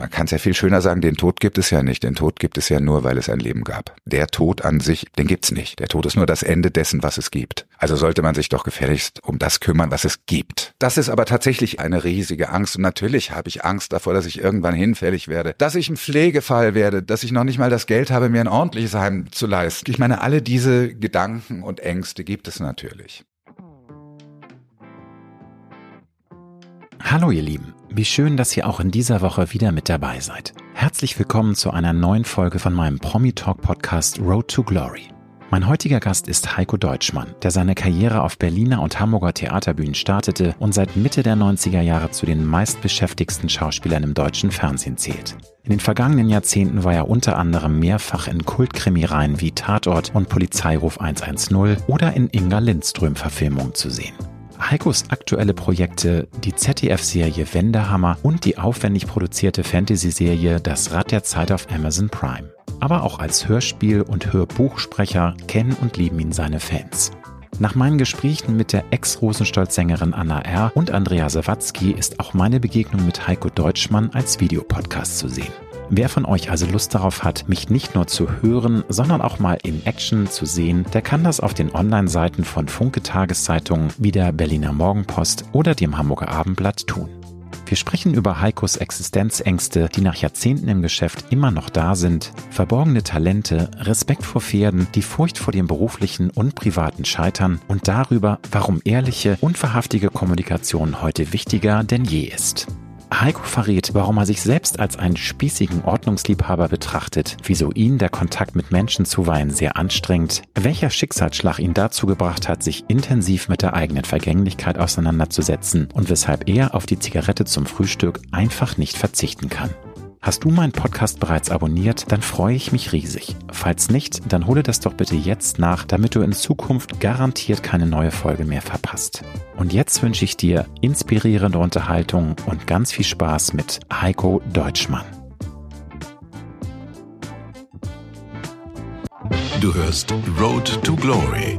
man kann es ja viel schöner sagen, den Tod gibt es ja nicht. Den Tod gibt es ja nur, weil es ein Leben gab. Der Tod an sich, den gibt's nicht. Der Tod ist nur das Ende dessen, was es gibt. Also sollte man sich doch gefälligst um das kümmern, was es gibt. Das ist aber tatsächlich eine riesige Angst. Und natürlich habe ich Angst davor, dass ich irgendwann hinfällig werde, dass ich ein Pflegefall werde, dass ich noch nicht mal das Geld habe, mir ein ordentliches Heim zu leisten. Ich meine, alle diese Gedanken und Ängste gibt es natürlich. Hallo ihr Lieben, wie schön, dass ihr auch in dieser Woche wieder mit dabei seid. Herzlich willkommen zu einer neuen Folge von meinem Promi Talk Podcast Road to Glory. Mein heutiger Gast ist Heiko Deutschmann, der seine Karriere auf Berliner und Hamburger Theaterbühnen startete und seit Mitte der 90er Jahre zu den meistbeschäftigsten Schauspielern im deutschen Fernsehen zählt. In den vergangenen Jahrzehnten war er unter anderem mehrfach in Kultkrimireihen wie Tatort und Polizeiruf 110 oder in Inga Lindström-Verfilmungen zu sehen. Heikos aktuelle Projekte, die ZDF-Serie Wendehammer und die aufwendig produzierte Fantasy-Serie Das Rad der Zeit auf Amazon Prime. Aber auch als Hörspiel- und Hörbuchsprecher kennen und lieben ihn seine Fans. Nach meinen Gesprächen mit der Ex-Rosenstolz-Sängerin Anna R. und Andrea Sawatzki ist auch meine Begegnung mit Heiko Deutschmann als Videopodcast zu sehen. Wer von euch also Lust darauf hat, mich nicht nur zu hören, sondern auch mal in Action zu sehen, der kann das auf den Online-Seiten von Funke Tageszeitungen wie der Berliner Morgenpost oder dem Hamburger Abendblatt tun. Wir sprechen über Heikos Existenzängste, die nach Jahrzehnten im Geschäft immer noch da sind, verborgene Talente, Respekt vor Pferden, die Furcht vor dem beruflichen und privaten Scheitern und darüber, warum ehrliche, unverhaftige Kommunikation heute wichtiger denn je ist. Heiko verrät, warum er sich selbst als einen spießigen Ordnungsliebhaber betrachtet, wieso ihn der Kontakt mit Menschen zuweilen sehr anstrengt, welcher Schicksalsschlag ihn dazu gebracht hat, sich intensiv mit der eigenen Vergänglichkeit auseinanderzusetzen und weshalb er auf die Zigarette zum Frühstück einfach nicht verzichten kann. Hast du meinen Podcast bereits abonniert, dann freue ich mich riesig. Falls nicht, dann hole das doch bitte jetzt nach, damit du in Zukunft garantiert keine neue Folge mehr verpasst. Und jetzt wünsche ich dir inspirierende Unterhaltung und ganz viel Spaß mit Heiko Deutschmann. Du hörst Road to Glory.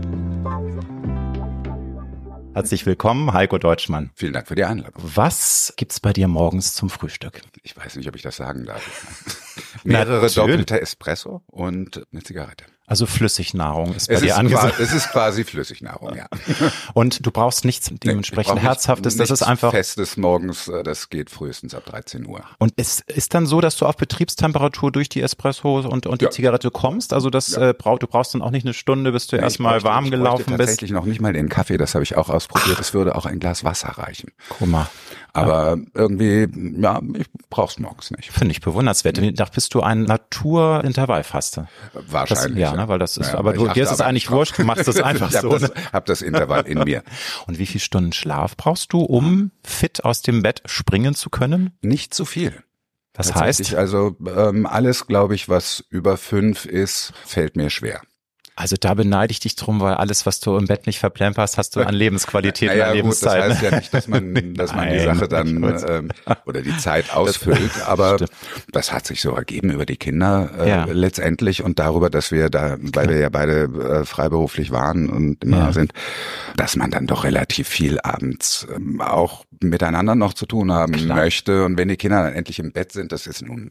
Herzlich willkommen, Heiko Deutschmann. Vielen Dank für die Einladung. Was gibt's bei dir morgens zum Frühstück? Ich weiß nicht, ob ich das sagen darf. Mehrere doppelte Espresso und eine Zigarette. Also Flüssignahrung ist bei Es dir ist, angesagt. quasi, es ist quasi Flüssignahrung, ja. Und du brauchst nichts dementsprechend brauch Herzhaftes. Das ist einfach. Festes morgens, äh, das geht frühestens ab 13 Uhr. Und es ist dann so, dass du auf Betriebstemperatur durch die Espresso und, und die Ja. Zigarette kommst. Also das Ja. äh, brauch, du brauchst dann auch nicht eine Stunde, bis du Ich erstmal warm ich gelaufen bist. tatsächlich noch nicht mal den Kaffee, das habe ich auch ausprobiert. Es würde auch ein Glas Wasser reichen. Guck mal, Aber irgendwie, ja, ich brauch's morgens nicht. finde ich bewundernswert. Da bist du ein Naturintervallfaster. Das, Wahrscheinlich. ja, ne, weil das ist, Ja, aber ich du, dir ist es eigentlich wurscht, du machst das einfach ich so. Das, Ne? hab das Intervall in mir. Und wie viele Stunden Schlaf brauchst du, um fit aus dem Bett springen zu können? Nicht zu viel. Das heißt, Also ähm, alles, glaube ich, was über fünf ist, fällt mir schwer. Also da beneide ich dich drum, weil alles, was du im Bett nicht verplemperst, hast du an Lebensqualität und an Naja, gut, das Lebenszeit. heißt ne? ja nicht, dass man, dass man die Nein, Sache dann ähm, oder die Zeit ausfüllt, aber stimmt. das hat sich so ergeben über die Kinder äh, Ja. letztendlich und darüber, dass wir da, weil wir ja beide äh, freiberuflich waren und immer Ja. sind, dass man dann doch relativ viel abends ähm, auch miteinander noch zu tun haben Klar. möchte und wenn die Kinder dann endlich im Bett sind, das ist nun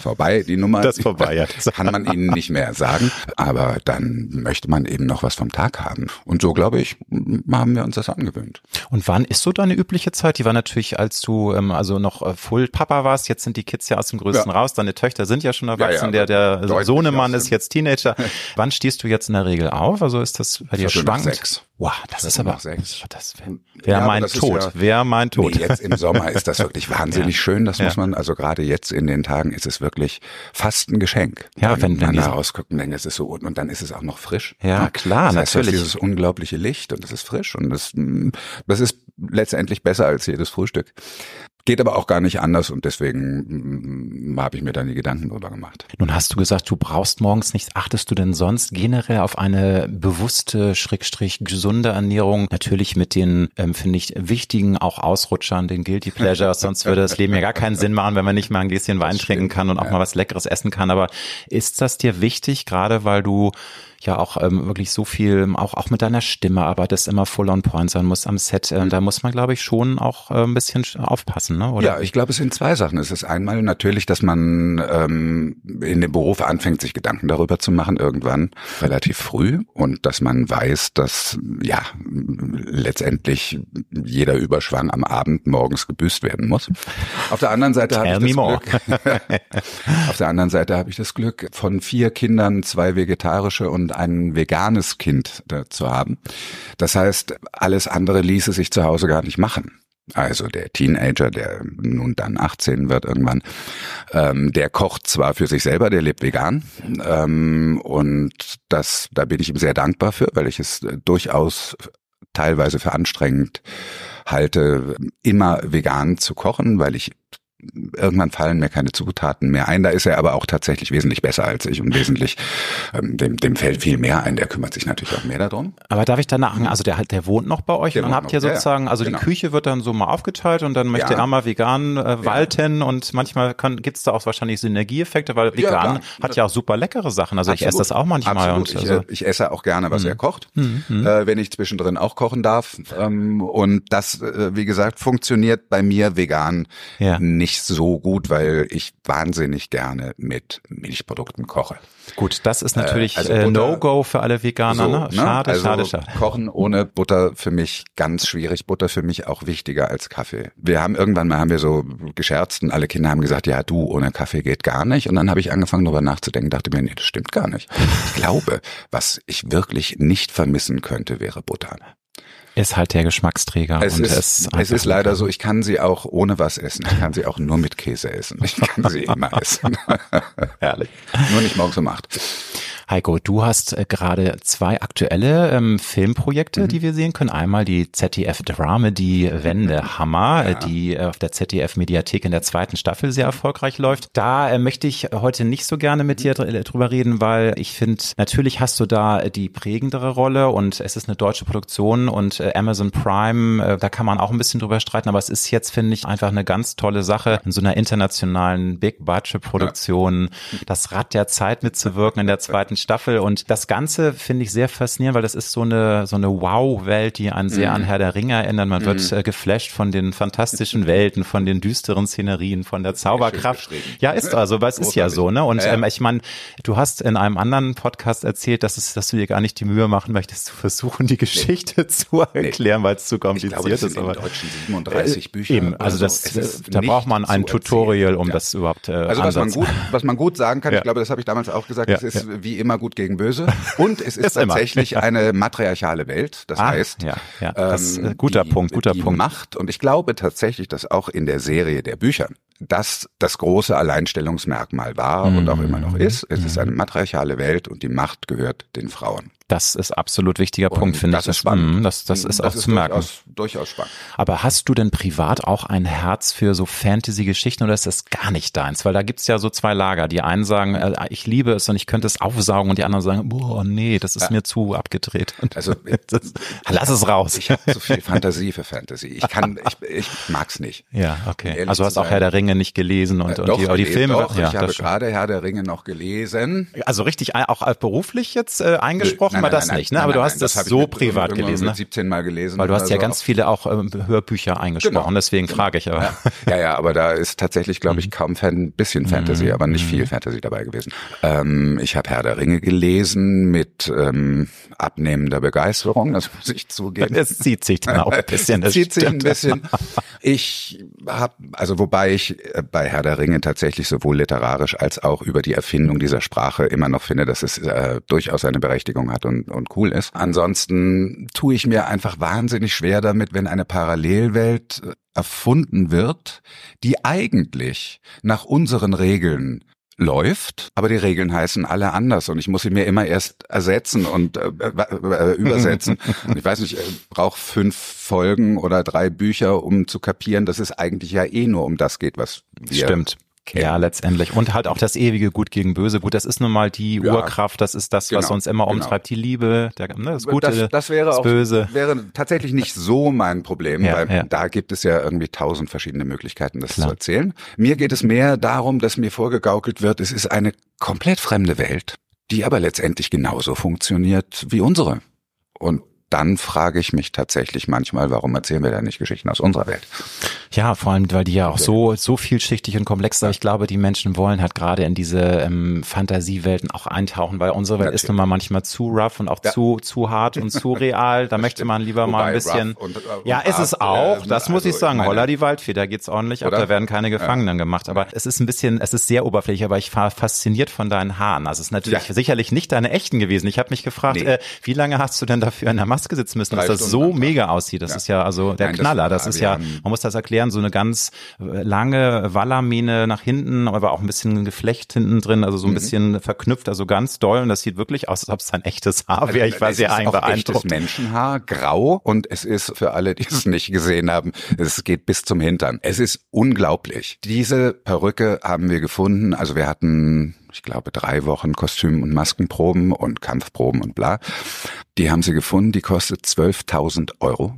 vorbei, die Nummer. Das ist vorbei, ja. Kann man ihnen nicht mehr sagen, aber dann möchte man eben noch was vom Tag haben. Und so, glaube ich, haben wir uns das angewöhnt. Und wann ist so deine übliche Zeit? Die war natürlich, als du ähm, also noch äh, Full Papa warst. Jetzt sind die Kids ja aus dem Größten Ja. raus. Deine Töchter sind ja schon erwachsen. ja, der der deutlich Sohnemann ist jetzt Teenager. wann stehst du jetzt in der Regel auf? Also ist das bei dir schwankend? sechs. Wow, das ist Viertel aber sechs. das wäre Ja, wär aber mein das ist Tod. ja- Wäre mein Tod. Nee, jetzt im Sommer ist das wirklich wahnsinnig Ja. schön. Das Ja. muss man, also gerade jetzt in den Tagen ist es wirklich fast ein Geschenk. Ja, wenn- wenn man da rausguckt und denkt, es ist so, und dann ist es auch noch frisch. Ja, klar, das heißt, natürlich. Dieses unglaubliche Licht und es ist frisch und das, mm, das ist letztendlich besser als jedes Frühstück. Geht aber auch gar nicht anders und deswegen mm, habe ich mir dann die Gedanken drüber gemacht. Nun hast du gesagt, du brauchst morgens nichts. Achtest du denn sonst generell auf eine bewusste, schrägstrich gesunde Ernährung? Natürlich mit den, ähm, finde ich, wichtigen auch Ausrutschern, den Guilty Pleasures. sonst würde das Leben ja gar keinen Sinn machen, wenn man nicht mal ein Gläschen Wein trinken kann und auch ja. mal was Leckeres essen kann. Aber ist das dir wichtig, gerade weil du ja auch ähm, wirklich so viel, auch, auch mit deiner Stimme arbeitest, immer full on point sein muss am Set. Äh, da muss man, glaube ich, schon auch äh, ein bisschen aufpassen, ne? Oder? Ja, ich glaube, es sind zwei Sachen. Es ist einmal natürlich, dass man ähm, in dem Beruf anfängt, sich Gedanken darüber zu machen, irgendwann relativ früh und dass man weiß, dass ja letztendlich jeder Überschwang am Abend morgens gebüßt werden muss. Auf der anderen Seite habe ich das Glück. auf der anderen Seite habe ich das Glück, von vier Kindern zwei vegetarische und und ein veganes Kind zu haben. Das heißt, alles andere ließe sich zu Hause gar nicht machen. Also der Teenager, der nun dann 18 wird irgendwann, ähm, der kocht zwar für sich selber, der lebt vegan ähm, und das, da bin ich ihm sehr dankbar für, weil ich es durchaus teilweise für anstrengend halte, immer vegan zu kochen, weil ich irgendwann fallen mir keine Zutaten mehr ein. Da ist er aber auch tatsächlich wesentlich besser als ich und wesentlich, ähm, dem, dem fällt viel mehr ein. Der kümmert sich natürlich auch mehr darum. Aber darf ich danach, also der, der wohnt noch bei euch der und habt ihr sozusagen, also genau. die Küche wird dann so mal aufgeteilt und dann möchte ja. er mal vegan äh, walten ja. und manchmal kann, gibt's da auch wahrscheinlich Synergieeffekte, weil vegan ja, hat ja auch super leckere Sachen. Also Absolut. ich esse das auch manchmal. Absolut. Und, also, ich, äh, ich, esse auch gerne, was mhm. er kocht, mhm. mhm. äh, wenn ich zwischendrin auch kochen darf. Ähm, und das, äh, wie gesagt, funktioniert bei mir vegan nicht nicht so gut, weil ich wahnsinnig gerne mit Milchprodukten koche. Gut, das ist natürlich äh, also äh, No-Go für alle Veganer. So, ne? ne? Schade, also schade, schade. Kochen ohne Butter für mich ganz schwierig. Butter für mich auch wichtiger als Kaffee. Wir haben irgendwann mal haben wir so gescherzt und alle Kinder haben gesagt, ja du ohne Kaffee geht gar nicht. Und dann habe ich angefangen darüber nachzudenken, dachte mir, nee, das stimmt gar nicht. Ich glaube, was ich wirklich nicht vermissen könnte, wäre Butter. Ist halt der Geschmacksträger. Es, ist, es, es ist leider so, ich kann sie auch ohne was essen. Ich kann sie auch nur mit Käse essen. Ich kann sie immer essen. Herrlich. Nur nicht morgens um acht. Heiko, du hast äh, gerade zwei aktuelle ähm, Filmprojekte, mhm. die wir sehen können. Einmal die ZDF Dramedy Wendehammer, äh, ja. die äh, auf der ZDF Mediathek in der zweiten Staffel sehr erfolgreich läuft. Da äh, möchte ich heute nicht so gerne mit dir dr drüber reden, weil ich finde, natürlich hast du da die prägendere Rolle und es ist eine deutsche Produktion und äh, Amazon Prime, äh, da kann man auch ein bisschen drüber streiten, aber es ist jetzt, finde ich, einfach eine ganz tolle Sache, in so einer internationalen Big-Budget-Produktion ja. das Rad der Zeit mitzuwirken in der zweiten Staffel. Und das Ganze finde ich sehr faszinierend, weil das ist so eine, so eine Wow-Welt, die einen sehr mm. an Herr der Ringe erinnert. Man mm. wird mhm. äh, geflasht von den fantastischen Welten, von den düsteren Szenerien, von der Zauberkraft. Ja, ist also, weil es ist ja so, ne? Und ähm, ich meine, du hast in einem anderen Podcast erzählt, dass es, dass du dir gar nicht die Mühe machen möchtest, zu versuchen, die Geschichte nee. zu erklären, weil es zu kompliziert glaube, ist. aber in Deutschen 37 äh, Bücher. Eben, also das, so. da braucht man ein Tutorial, um ja. das überhaupt äh, Also was man gut, was man gut sagen kann, ja. ich glaube, das habe ich damals auch gesagt, es ist wie immer gut gegen böse. Und es ist, tatsächlich eine matriarchale Welt. Das ah, heißt, ja, ja. Das, ähm, guter die, Punkt, guter die Punkt. Macht. Und ich glaube tatsächlich, dass auch in der Serie der Bücher das das große Alleinstellungsmerkmal war mhm. und auch immer noch ist. Es mhm. ist eine matriarchale Welt und die Macht gehört den Frauen. Das ist absolut wichtiger und Punkt, finde ich. Das ist spannend. Mhm, das, das ist das auch ist zu merken. Durchaus, durchaus spannend. Aber hast du denn privat auch ein Herz für so Fantasy-Geschichten oder ist das gar nicht deins? Weil da gibt's ja so zwei Lager. Die einen sagen, äh, ich liebe es und ich könnte es aufsaugen und die anderen sagen, boah, nee, das ist ja. mir zu abgedreht. Und also das, lass es raus. Ich habe zu viel Fantasie für Fantasy. Ich kann, ich, ich mag's nicht. Ja, okay. Also du hast auch Herr der Ringe nicht gelesen und, äh, und doch, die, die Filme. Doch, ja, ich habe gerade Herr der Ringe noch gelesen. Also richtig, auch beruflich jetzt äh, eingesprochen nein, nein, war das nein, nicht, ne? Aber du hast das so privat gelesen, ne? 17 Mal gelesen. Weil du hast ja so. ganz viele auch ähm, Hörbücher eingesprochen, genau. deswegen genau. frage ich aber. Ja. ja, ja, aber da ist tatsächlich, glaube ich, mhm. kaum Fan, ein bisschen Fantasy, mhm. aber nicht viel mhm. Fantasy dabei gewesen. Ähm, ich habe Herr der Ringe gelesen mit ähm, abnehmender Begeisterung, das muss ich zugeben. Es zieht sich dann auch ein bisschen. Es zieht sich ein bisschen. Ich habe, also wobei ich äh, bei Herr der Ringe tatsächlich sowohl literarisch als auch über die Erfindung dieser Sprache immer noch finde, dass es äh, durchaus eine Berechtigung hat und, und cool ist. Ansonsten tue ich mir einfach wahnsinnig schwer damit, wenn eine Parallelwelt äh, erfunden wird, die eigentlich nach unseren Regeln läuft, aber die Regeln heißen alle anders und ich muss sie mir immer erst ersetzen und äh, äh, übersetzen. und ich weiß nicht, ich brauche fünf Folgen oder drei Bücher, um zu kapieren, dass es eigentlich ja eh nur um das geht, was wir Stimmt. Kennen. Ja, letztendlich. Und halt auch das ewige Gut gegen Böse. Gut, das ist nun mal die ja. Urkraft, das ist das, was genau, uns immer genau. umtreibt. Die Liebe, der, ne, das Gute, das, das, wäre das auch, Böse. wäre tatsächlich nicht so mein Problem, ja, weil ja. da gibt es ja irgendwie tausend verschiedene Möglichkeiten, das Klar. zu erzählen. Mir geht es mehr darum, dass mir vorgegaukelt wird, es ist eine komplett fremde Welt, die aber letztendlich genauso funktioniert wie unsere. Und dann frage ich mich tatsächlich manchmal, warum erzählen wir da nicht Geschichten aus unserer Welt? Ja, vor allem, weil die ja auch so, so vielschichtig und komplex sind. Ich glaube, die Menschen wollen halt gerade in diese ähm, Fantasiewelten auch eintauchen, weil unsere Welt Natürlich. ist nun mal manchmal zu rough und auch ja. zu, zu hart und zu real. Da möchte man lieber Wobei mal ein bisschen. Und, und ja, ist es auch. Äh, das muss also ich sagen. Holla die Waldfee, da geht's ordentlich ab. Da werden keine Gefangenen ja. gemacht. Aber es ist ein bisschen, es ist sehr oberflächlich, aber ich war fasziniert von deinen Haaren. Also es ist natürlich ja. sicherlich nicht deine echten gewesen. Ich habe mich gefragt, nee. äh, wie lange hast du denn dafür in der Maske sitzen müssen, dass das so mega aussieht? Das ist ja also der Nein, Knaller. Das, das ist ja, man muss das erklären, so eine ganz lange Wallermähne nach hinten, aber auch ein bisschen Geflecht hinten drin, also so ein mhm. bisschen verknüpft, also ganz doll. Und das sieht wirklich aus, als ob es ein echtes Haar wäre. Ich war sehr ein echtes Menschenhaar, grau. Und es ist für alle, die es nicht gesehen haben, es geht bis zum Hintern. Es ist unglaublich. Diese Perücke haben wir gefunden. Also wir hatten ich glaube, drei Wochen Kostüm- und Maskenproben und Kampfproben und bla. Die haben sie gefunden, die kostet 12.000 Euro.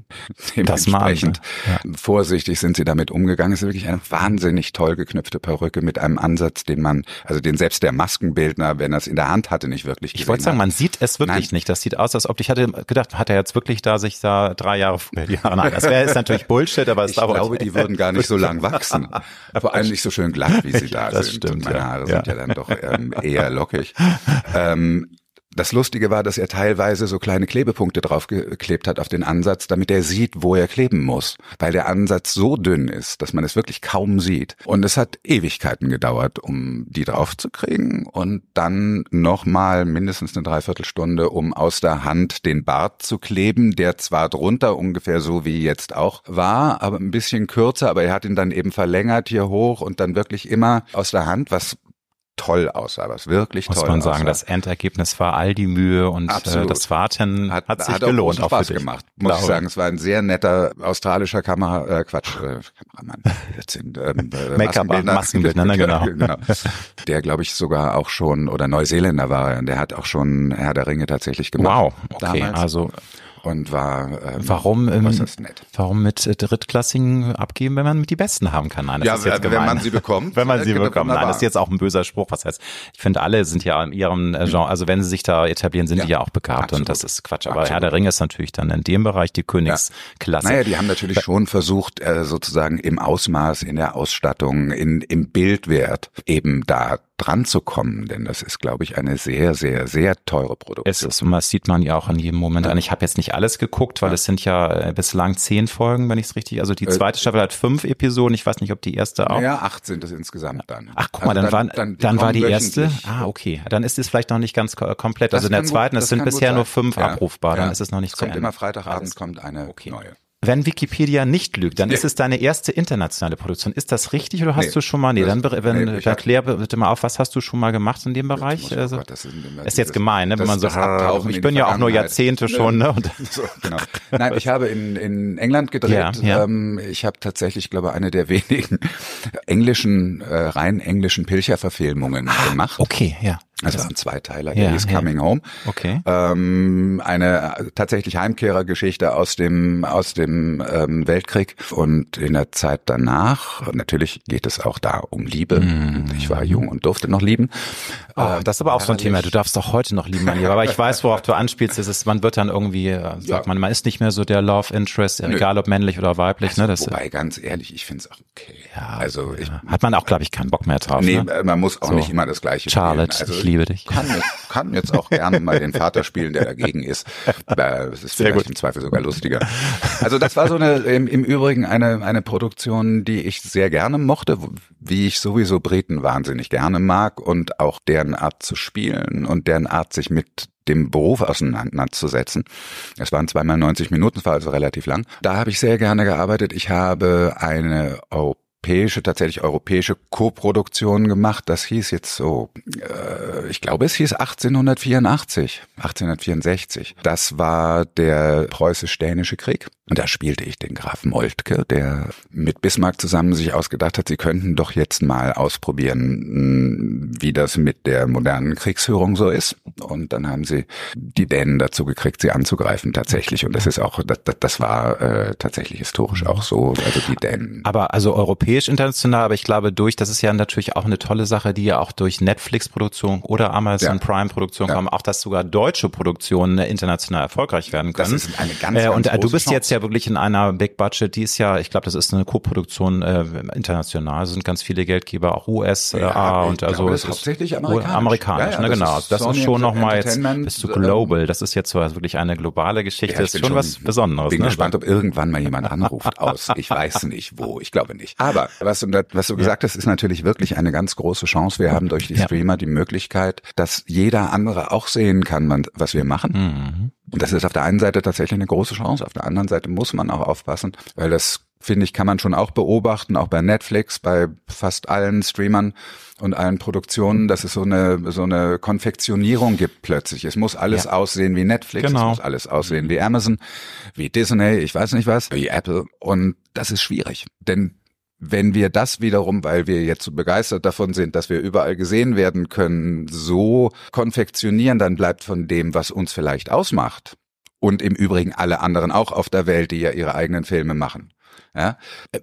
Dementsprechend ja. vorsichtig sind sie damit umgegangen. Es ist wirklich eine wahnsinnig toll geknüpfte Perücke mit einem Ansatz, den man, also den selbst der Maskenbildner, wenn er es in der Hand hatte, nicht wirklich Ich wollte sagen, man sieht es wirklich Nein. nicht. Das sieht aus, als ob ich hatte gedacht, hat er jetzt wirklich da sich da drei Jahre vorher die Haare. Nein, das wäre ist natürlich Bullshit, aber es ich glaube, die würden gar nicht so lang wachsen. Vor allem nicht so schön glatt, wie sie da das sind. Stimmt, meine ja. Haare sind ja dann doch ähm, eher lockig. Ähm, das Lustige war, dass er teilweise so kleine Klebepunkte draufgeklebt hat auf den Ansatz, damit er sieht, wo er kleben muss. Weil der Ansatz so dünn ist, dass man es wirklich kaum sieht. Und es hat Ewigkeiten gedauert, um die draufzukriegen und dann nochmal mindestens eine Dreiviertelstunde, um aus der Hand den Bart zu kleben, der zwar drunter ungefähr so wie jetzt auch war, aber ein bisschen kürzer, aber er hat ihn dann eben verlängert hier hoch und dann wirklich immer aus der Hand, was toll aussah, was wirklich Muss toll man sagen, aussah. das Endergebnis war all die Mühe und äh, das Warten hat, hat sich hat gelohnt. Auch Spaß gemacht, muss ich sagen. Es war ein sehr netter australischer Kamera, äh, Quatsch, äh, Kameramann, ähm, äh, Make-up, Maskenbildner, ne, genau. genau. Der, glaube ich, sogar auch schon, oder Neuseeländer war er, der hat auch schon Herr der Ringe tatsächlich gemacht. Wow, okay, damals. also und war ähm, warum ähm, warum mit äh, drittklassigen abgeben, wenn man mit die Besten haben kann? Nein, das ja, ist jetzt wenn gemein. man sie bekommt, wenn man sie bekommt. Nein, das ist jetzt auch ein böser Spruch. Was heißt? Ich finde, alle sind ja in ihrem äh, Genre, also wenn sie sich da etablieren, sind ja, die ja auch begabt absolut. und das ist Quatsch. Aber absolut. Herr der Ringe ist natürlich dann in dem Bereich die Königsklasse. Ja. Naja, die haben natürlich schon versucht, äh, sozusagen im Ausmaß, in der Ausstattung, in im Bildwert eben da dran zu kommen, denn das ist, glaube ich, eine sehr, sehr, sehr teure Produktion. Es ist, und das sieht man ja auch in jedem Moment ja. an. Ich habe jetzt nicht alles geguckt, weil ja. es sind ja äh, bislang zehn Folgen, wenn ich es richtig, also die äh, zweite Staffel hat fünf Episoden, ich weiß nicht, ob die erste auch. Ja, acht sind es insgesamt dann. Ach, guck mal, also dann, dann, war, dann, dann war die erste, ah, okay, dann ist es vielleicht noch nicht ganz komplett, also in der zweiten, es sind bisher nur fünf abrufbar, dann ist es noch nicht kommt immer Freitagabend kommt eine okay. neue. Wenn Wikipedia nicht lügt, dann nee. ist es deine erste internationale Produktion. Ist das richtig oder hast nee. du schon mal? Nee, dann wenn, nee, erklär bitte mal auf, was hast du schon mal gemacht in dem Bereich? Also, Gott, das ist, ist jetzt gemein, ne, wenn man so ah, ich bin ja auch nur Jahrzehnte schon, ne? Und so, genau. Nein, ich habe in, in England gedreht. Ja, ja. Ähm, ich habe tatsächlich, glaube eine der wenigen englischen, äh, rein englischen Pilcher-Verfilmungen ah, gemacht. Okay, ja. Das war ein Zweiteiler, ja, hieß Coming Home. Okay. Ähm, eine tatsächlich Heimkehrergeschichte aus dem aus dem ähm, Weltkrieg und in der Zeit danach. Natürlich geht es auch da um Liebe. Mm. Ich war jung und durfte noch lieben. Oh, das ist aber auch so ein Thema. Du darfst doch heute noch lieben, mein Lieber. Aber ich weiß, worauf du anspielst. Es ist, man wird dann irgendwie, äh, sagt ja. man, man ist nicht mehr so der Love Interest, Nö. egal ob männlich oder weiblich. Also, ne? Das, wobei, ganz ehrlich, ich finde es auch okay. Ja, also ich, hat man auch, glaube ich, keinen Bock mehr drauf. Nee, ne? man muss auch so. nicht immer das Gleiche Charlotte. Also, liebe dich. Kann, kann jetzt auch gerne mal den Vater spielen, der dagegen ist. Das ist vielleicht im Zweifel sogar lustiger. Also das war so eine, im, im Übrigen eine, eine Produktion, die ich sehr gerne mochte, wie ich sowieso Briten wahnsinnig gerne mag und auch deren Art zu spielen und deren Art, sich mit dem Beruf auseinanderzusetzen. Es waren zweimal 90 Minuten, es war also relativ lang. Da habe ich sehr gerne gearbeitet. Ich habe eine Au europäische, tatsächlich europäische Koproduktionen gemacht. Das hieß jetzt so, äh, ich glaube, es hieß 1884, 1864. Das war der preußisch-dänische Krieg. Und da spielte ich den Graf Moltke, der mit Bismarck zusammen sich ausgedacht hat, sie könnten doch jetzt mal ausprobieren, wie das mit der modernen Kriegsführung so ist. Und dann haben sie die Dänen dazu gekriegt, sie anzugreifen tatsächlich. Und das ist auch, das, das war äh, tatsächlich historisch auch so. Also die Dänen. Aber also europäisch international, aber ich glaube durch, das ist ja natürlich auch eine tolle Sache, die ja auch durch Netflix-Produktion oder Amazon ja. Prime-Produktion ja. kommen, auch dass sogar deutsche Produktionen international erfolgreich werden können. Das ist eine ganz, äh, Und äh, du bist Chance. jetzt ja wirklich in einer Big Budget, die ist ja, ich glaube, das ist eine Co-Produktion äh, international, es sind ganz viele Geldgeber, auch USA ja, und also glaube, es ist hauptsächlich amerikanisch. Amerikanisch, ne, genau. Das, das ist schon nochmal jetzt, bist du global, das ist jetzt wirklich eine globale Geschichte, das ist schon, schon was Besonderes. Bin ne? gespannt, ob irgendwann mal jemand anruft aus, ich weiß nicht wo, ich glaube nicht. Aber was du, was du gesagt hast, ist natürlich wirklich eine ganz große Chance. Wir haben durch die Streamer die Möglichkeit, dass jeder andere auch sehen kann, was wir machen. Mhm. Und das ist auf der einen Seite tatsächlich eine große Chance, auf der anderen Seite muss man auch aufpassen, weil das finde ich, kann man schon auch beobachten, auch bei Netflix, bei fast allen Streamern und allen Produktionen, dass es so eine, so eine Konfektionierung gibt plötzlich. Es muss alles ja. aussehen wie Netflix, genau. es muss alles aussehen wie Amazon, wie Disney, ich weiß nicht was, wie Apple. Und das ist schwierig. Denn wenn wir das wiederum, weil wir jetzt so begeistert davon sind, dass wir überall gesehen werden können, so konfektionieren, dann bleibt von dem, was uns vielleicht ausmacht, und im Übrigen alle anderen auch auf der Welt, die ja ihre eigenen Filme machen. Ja?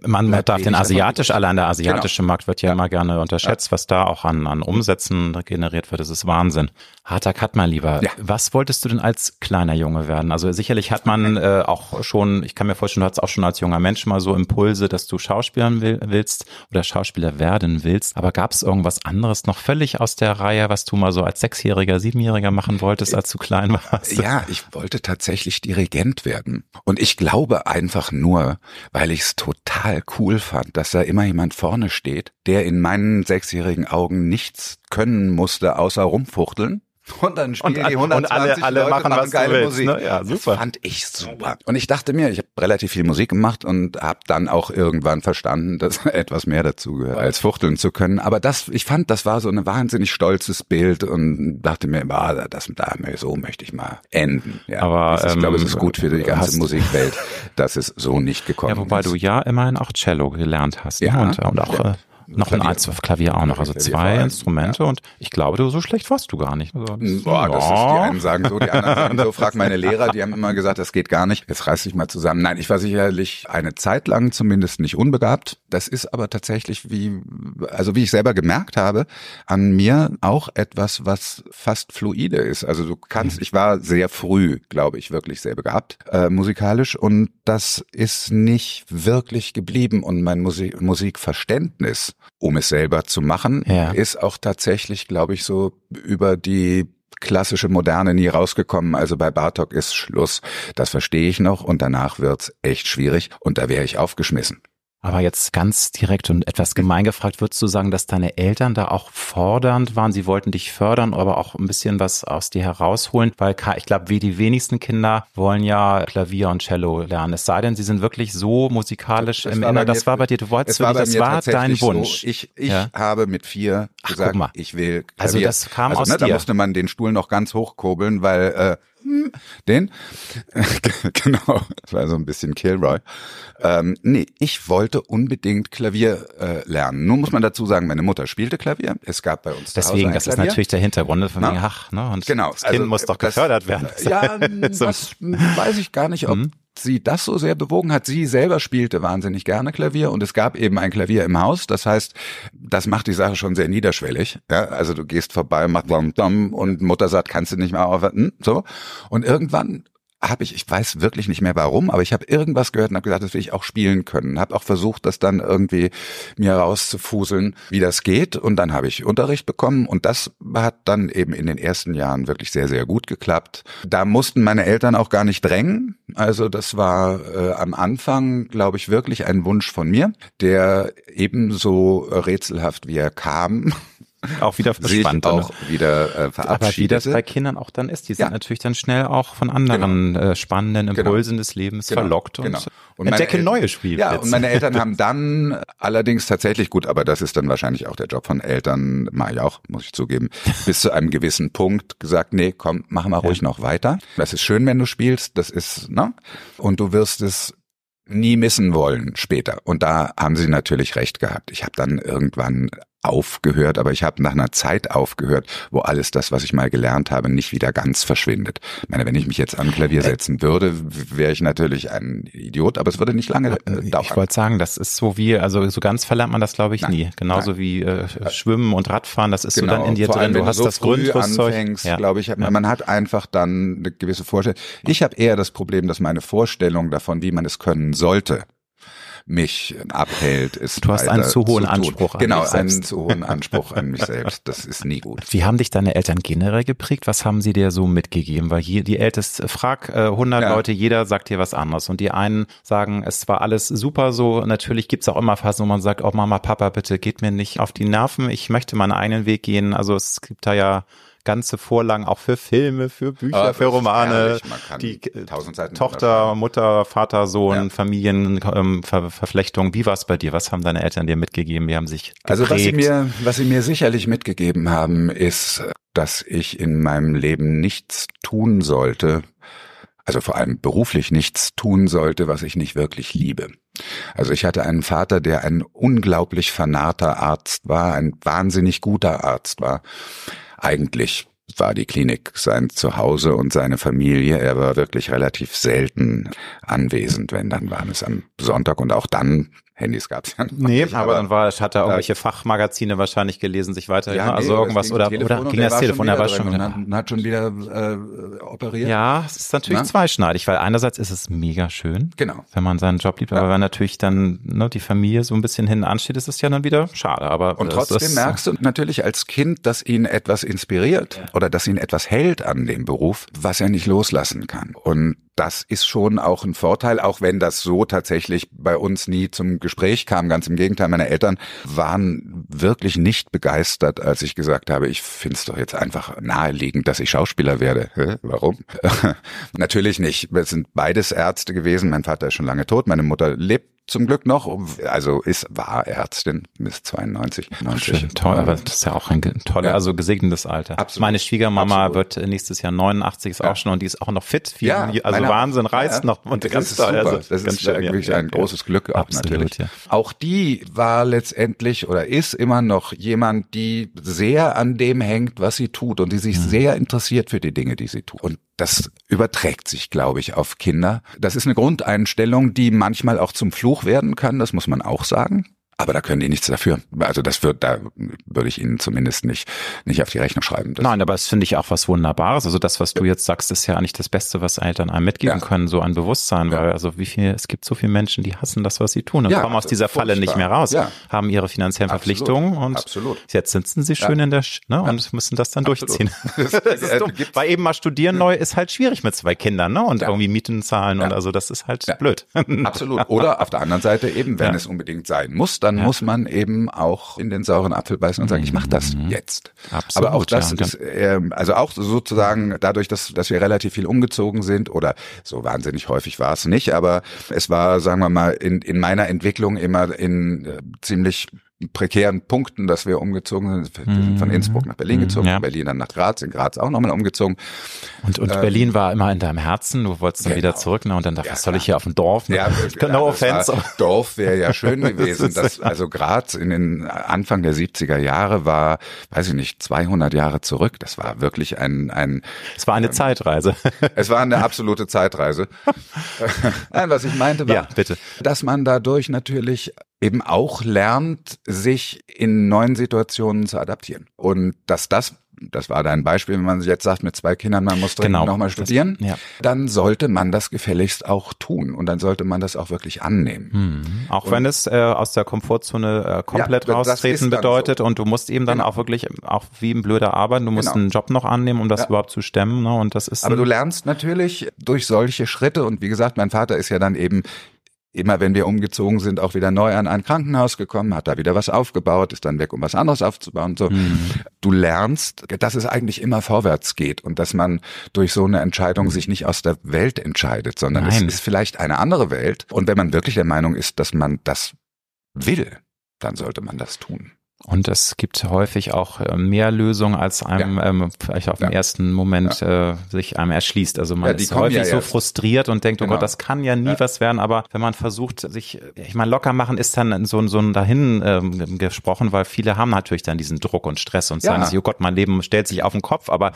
Man Bleibt darf den asiatisch, allein der asiatische genau. Markt wird ja, ja, immer gerne unterschätzt, was da auch an, an Umsätzen generiert wird, das ist Wahnsinn. Harter Cut, mein Lieber. Ja. Was wolltest du denn als kleiner Junge werden? Also sicherlich hat man äh, auch schon, ich kann mir vorstellen, du hattest auch schon als junger Mensch mal so Impulse, dass du Schauspielern will, willst oder Schauspieler werden willst. Aber gab es irgendwas anderes noch völlig aus der Reihe, was du mal so als Sechsjähriger, Siebenjähriger machen wolltest, als du klein warst? Ja, ich wollte tatsächlich Dirigent werden. Und ich glaube einfach nur, weil ich es total cool fand, dass da immer jemand vorne steht, der in meinen sechsjährigen Augen nichts können musste, außer rumfuchteln und dann spielen und, die 120 und alle, alle Leute machen, machen geile willst, Musik. Ne? Ja, super. Das fand ich super. Und ich dachte mir, ich habe relativ viel Musik gemacht und habe dann auch irgendwann verstanden, dass etwas mehr dazu gehört, als fuchteln zu können. Aber das, ich fand, das war so ein wahnsinnig stolzes Bild und dachte mir, ah, das, da, so möchte ich mal enden. Ja, Aber ist, ich ähm, glaube, es ist gut für die ganze Musikwelt, dass es so nicht gekommen ist. Ja, wobei ist. du ja immerhin auch Cello gelernt hast. Ne? Ja, und, und auch ja. Noch ein Klavier. Klavier auch noch, also zwei Instrumente ja. und ich glaube, du so schlecht warst du gar nicht. Also, das, Boah, das ist, die einen sagen so, die anderen sagen so, frag meine Lehrer, die haben immer gesagt, das geht gar nicht. Jetzt reiß dich mal zusammen. Nein, ich war sicherlich eine Zeit lang zumindest nicht unbegabt. Das ist aber tatsächlich wie, also wie ich selber gemerkt habe, an mir auch etwas, was fast fluide ist. Also du kannst, mhm. ich war sehr früh, glaube ich, wirklich sehr begabt, äh, musikalisch und das ist nicht wirklich geblieben und mein Musik Musikverständnis um es selber zu machen, ja. ist auch tatsächlich, glaube ich, so über die klassische Moderne nie rausgekommen. Also bei Bartok ist Schluss. Das verstehe ich noch und danach wird's echt schwierig und da wäre ich aufgeschmissen. Aber jetzt ganz direkt und etwas gemein gefragt, würdest du sagen, dass deine Eltern da auch fordernd waren? Sie wollten dich fördern, aber auch ein bisschen was aus dir herausholen? Weil ich glaube, wie die wenigsten Kinder wollen ja Klavier und Cello lernen. Es sei denn, sie sind wirklich so musikalisch das im Inneren. Das war bei dir, du wolltest, war das war dein Wunsch. So. Ich, ich ja? habe mit vier Ach, gesagt, ich will Klavier. Also das kam also, aus ne, dir. Da musste man den Stuhl noch ganz hochkurbeln, weil äh, den? genau, das war so ein bisschen Kilroy. Ähm, nee, ich wollte unbedingt Klavier äh, lernen. Nun muss man dazu sagen, meine Mutter spielte Klavier. Es gab bei uns Deswegen, das ist natürlich der Hintergrund von wegen, ach, ne? Und genau, das Kind also, muss doch gefördert werden. Ja, das weiß ich gar nicht, ob mhm sie das so sehr bewogen hat. Sie selber spielte wahnsinnig gerne Klavier und es gab eben ein Klavier im Haus. Das heißt, das macht die Sache schon sehr niederschwellig. Ja, also du gehst vorbei, machst und Mutter sagt, kannst du nicht mehr aufwarten, so. Und irgendwann habe ich, ich weiß wirklich nicht mehr warum, aber ich habe irgendwas gehört und habe gesagt, das will ich auch spielen können. Habe auch versucht, das dann irgendwie mir rauszufuseln, wie das geht. Und dann habe ich Unterricht bekommen und das hat dann eben in den ersten Jahren wirklich sehr, sehr gut geklappt. Da mussten meine Eltern auch gar nicht drängen. Also das war äh, am Anfang, glaube ich, wirklich ein Wunsch von mir, der ebenso rätselhaft wie er kam auch wieder verschwand. auch wieder äh, verabschiedet. Aber wie das bei Kindern auch dann ist, die sind ja. natürlich dann schnell auch von anderen genau. äh, spannenden genau. Impulsen genau. des Lebens genau. verlockt und, genau. und entdecken neue Spiele. Ja, und meine Eltern haben dann allerdings tatsächlich gut, aber das ist dann wahrscheinlich auch der Job von Eltern, mache ich auch, muss ich zugeben, bis zu einem gewissen Punkt gesagt, nee, komm, mach mal ruhig ja. noch weiter. Das ist schön, wenn du spielst, das ist, ne? Und du wirst es nie missen wollen später. Und da haben sie natürlich recht gehabt. Ich habe dann irgendwann aufgehört, aber ich habe nach einer Zeit aufgehört, wo alles das, was ich mal gelernt habe, nicht wieder ganz verschwindet. Ich meine, wenn ich mich jetzt an Klavier setzen würde, wäre ich natürlich ein Idiot, aber es würde nicht lange äh, dauern. Ich wollte sagen, das ist so wie, also so ganz verlernt man das, glaube ich, nein, nie. Genauso nein. wie äh, Schwimmen und Radfahren, das ist genau, so dann in dir drin. Du hast so das Grundrüstzeug. Ja. glaube ich, ja. man hat einfach dann eine gewisse Vorstellung. Ich habe eher das Problem, dass meine Vorstellung davon, wie man es können sollte, mich abhält, ist Du hast einen zu hohen zu Anspruch an genau, dich selbst. einen zu hohen Anspruch an mich selbst. Das ist nie gut. Wie haben dich deine Eltern generell geprägt? Was haben sie dir so mitgegeben? Weil hier die älteste, frag äh, 100 ja. Leute, jeder sagt dir was anderes. Und die einen sagen, es war alles super so. Natürlich gibt's auch immer Phasen, wo man sagt, oh Mama, Papa, bitte geht mir nicht auf die Nerven. Ich möchte meinen eigenen Weg gehen. Also es gibt da ja ganze Vorlagen auch für Filme, für Bücher, für Romane, die Tochter, Mutter, Vater, Sohn, ja. Familienverflechtung. Ähm, Wie war es bei dir? Was haben deine Eltern dir mitgegeben? Wie haben sich geprägt? Also was sie mir, was sie mir sicherlich mitgegeben haben, ist, dass ich in meinem Leben nichts tun sollte, also vor allem beruflich nichts tun sollte, was ich nicht wirklich liebe. Also ich hatte einen Vater, der ein unglaublich vernarrter Arzt war, ein wahnsinnig guter Arzt war eigentlich war die Klinik sein Zuhause und seine Familie. Er war wirklich relativ selten anwesend, wenn dann waren es am Sonntag und auch dann Handys gab's ja Nee, aber, aber, dann war, hat er irgendwelche Fachmagazine wahrscheinlich gelesen, sich weiter ja, also nee, irgendwas oder, oder ging das Telefon, er war schon wieder, und hat schon wieder äh, operiert. Ja, es ist natürlich Na? zweischneidig, weil einerseits ist es mega schön, genau. wenn man seinen Job liebt, ja. aber wenn natürlich dann ne, die Familie so ein bisschen hinten ansteht, ist es ja dann wieder schade. Aber und trotzdem das, merkst du natürlich als Kind, dass ihn etwas inspiriert ja. oder dass ihn etwas hält an dem Beruf, was er nicht loslassen kann. Und das ist schon auch ein Vorteil, auch wenn das so tatsächlich bei uns nie zum Gespräch kam. Ganz im Gegenteil, meine Eltern waren wirklich nicht begeistert, als ich gesagt habe, ich finde es doch jetzt einfach naheliegend, dass ich Schauspieler werde. Hä? Warum? Natürlich nicht. Wir sind beides Ärzte gewesen. Mein Vater ist schon lange tot, meine Mutter lebt zum Glück noch, also ist war Ärztin bis 92, 90. Schön, toll, aber das ist ja auch ein toller, ja. also gesegnetes Alter. Absolut. Meine Schwiegermama Absolut. wird nächstes Jahr 89, ist ja. auch schon und die ist auch noch fit, viel, ja, also Wahnsinn, reist noch und das ganz ist toll. Super. Also, das ist schön, wirklich ein großes Glück auch Absolut, natürlich. Ja. Auch die war letztendlich oder ist immer noch jemand, die sehr an dem hängt, was sie tut und die sich mhm. sehr interessiert für die Dinge, die sie tut. Und das überträgt sich, glaube ich, auf Kinder. Das ist eine Grundeinstellung, die manchmal auch zum Fluch werden kann, das muss man auch sagen. Aber da können die nichts dafür. Also das wird, da würde ich Ihnen zumindest nicht, nicht auf die Rechnung schreiben. Das Nein, aber es finde ich auch was Wunderbares. Also das, was du jetzt sagst, ist ja eigentlich das Beste, was Eltern einem mitgeben ja. können, so ein Bewusstsein, ja. weil also wie viel, es gibt so viele Menschen, die hassen das, was sie tun und ja, kommen aus dieser Falle nicht mehr raus, haben ihre finanziellen Absolut. Verpflichtungen und Absolut. jetzt sitzen sie schön in der, ne, und müssen das dann Absolut. durchziehen. Das, das ist dumm. Weil eben mal studieren neu ist halt schwierig mit zwei Kindern, ne, und irgendwie Mieten zahlen und also das ist halt blöd. Absolut. Oder auf der anderen Seite eben, wenn es unbedingt sein muss, dann ja. muss man eben auch in den sauren Apfel beißen und sagen, ich mache das mhm. jetzt. Absolut, Aber auch das ja, ist, äh, also auch sozusagen dadurch, dass, dass wir relativ viel umgezogen sind oder so wahnsinnig häufig war es nicht, aber es war, sagen wir mal, in, in meiner Entwicklung immer in äh, ziemlich prekären Punkten, dass wir umgezogen sind. Wir sind von mhm. Innsbruck nach Berlin gezogen, ja. von Berlin dann nach Graz, in Graz auch nochmal umgezogen. Und, und ähm, Berlin war immer in deinem Herzen, du wolltest dann genau. wieder zurück ne? und dann dachte ja, was soll ich hier auf dem Dorf? Ne? Ja, no offense. Dorf wäre ja schön gewesen. das, also Graz in den Anfang der 70er Jahre war, weiß ich nicht, 200 Jahre zurück. Das war wirklich ein... ein es war eine ähm, Zeitreise. es war eine absolute Zeitreise. Nein, was ich meinte war, ja, bitte. dass man dadurch natürlich eben auch lernt, sich in neuen Situationen zu adaptieren. Und dass das das war dein Beispiel, wenn man jetzt sagt, mit zwei Kindern, man muss dringend genau, nochmal studieren, das, ja. dann sollte man das gefälligst auch tun und dann sollte man das auch wirklich annehmen. Mhm. Auch und, wenn es äh, aus der Komfortzone äh, komplett ja, raustreten bedeutet so. und du musst eben dann genau. auch wirklich auch wie ein blöder arbeiten, du musst genau. einen Job noch annehmen, um das ja. überhaupt zu stemmen. Ne? Und das ist Aber du lernst natürlich durch solche Schritte und wie gesagt, mein Vater ist ja dann eben immer wenn wir umgezogen sind, auch wieder neu an ein Krankenhaus gekommen, hat da wieder was aufgebaut, ist dann weg, um was anderes aufzubauen. So, mhm. du lernst, dass es eigentlich immer vorwärts geht und dass man durch so eine Entscheidung sich nicht aus der Welt entscheidet, sondern Nein. es ist vielleicht eine andere Welt. Und wenn man wirklich der Meinung ist, dass man das will, dann sollte man das tun. Und es gibt häufig auch äh, mehr Lösungen, als einem ja. ähm, vielleicht auf ja. den ersten Moment ja. äh, sich einem erschließt. Also man ist häufig so frustriert und denkt, genau. oh Gott, das kann ja nie was werden. Aber wenn man versucht, sich, ich meine, locker machen ist dann so, so ein dahin ähm, gesprochen, weil viele haben natürlich dann diesen Druck und Stress und sagen sich, oh Gott, mein Leben stellt sich auf den Kopf. Aber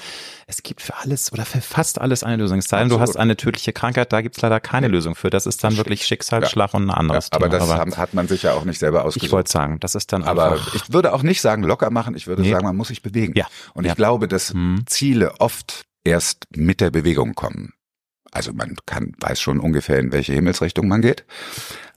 es gibt für alles oder für fast alles eine Lösung. Es sei denn, du hast eine tödliche Krankheit, da gibt's leider keine Lösung für. Das ist dann wirklich Schicksalsschlag und ein anderes aber Thema. Aber das hat man sich ja auch nicht selber ausgesucht. Ich wollte sagen, das ist dann aber ich würde auch nicht sagen locker machen, ich würde nee. sagen, man muss sich bewegen. Ja. Und ich ja. glaube, dass hm. Ziele oft erst mit der Bewegung kommen. Also man kann, weiß schon ungefähr, in welche Himmelsrichtung man geht.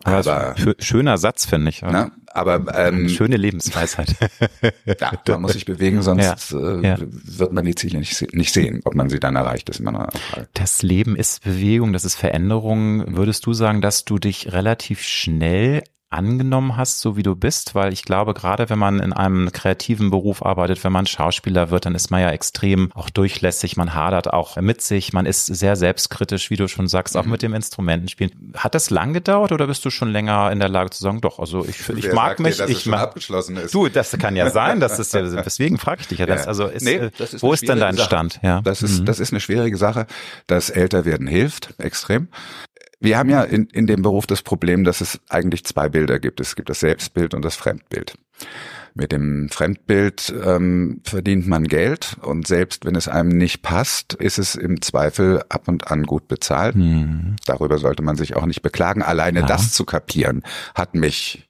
Aber schöner Satz, finde ich. Na, aber ähm, schöne Lebensweisheit. ja, man muss sich bewegen, sonst ja, äh, ja. wird man die Ziele nicht, nicht sehen. Ob man sie dann erreicht, ist immer eine Frage. Das Leben ist Bewegung, das ist Veränderung. Würdest du sagen, dass du dich relativ schnell angenommen hast, so wie du bist, weil ich glaube, gerade wenn man in einem kreativen Beruf arbeitet, wenn man Schauspieler wird, dann ist man ja extrem auch durchlässig, man hadert auch mit sich, man ist sehr selbstkritisch, wie du schon sagst, auch mhm. mit dem Instrumentenspielen. Hat das lang gedauert oder bist du schon länger in der Lage zu sagen, doch, also ich, ich mag mich, dir, ich mag abgeschlossen ist. Du, das kann ja sein, das ist ja, deswegen frage ich dich ja, das, also ist, nee, äh, das ist wo ist denn dein Sache. Stand? Ja. Das ist, mhm. das ist eine schwierige Sache. Das Älterwerden hilft extrem. Wir haben ja in, in dem Beruf das Problem, dass es eigentlich zwei Bilder gibt. Es gibt das Selbstbild und das Fremdbild. Mit dem Fremdbild ähm, verdient man Geld und selbst wenn es einem nicht passt, ist es im Zweifel ab und an gut bezahlt. Mhm. Darüber sollte man sich auch nicht beklagen. Alleine ja. das zu kapieren, hat mich,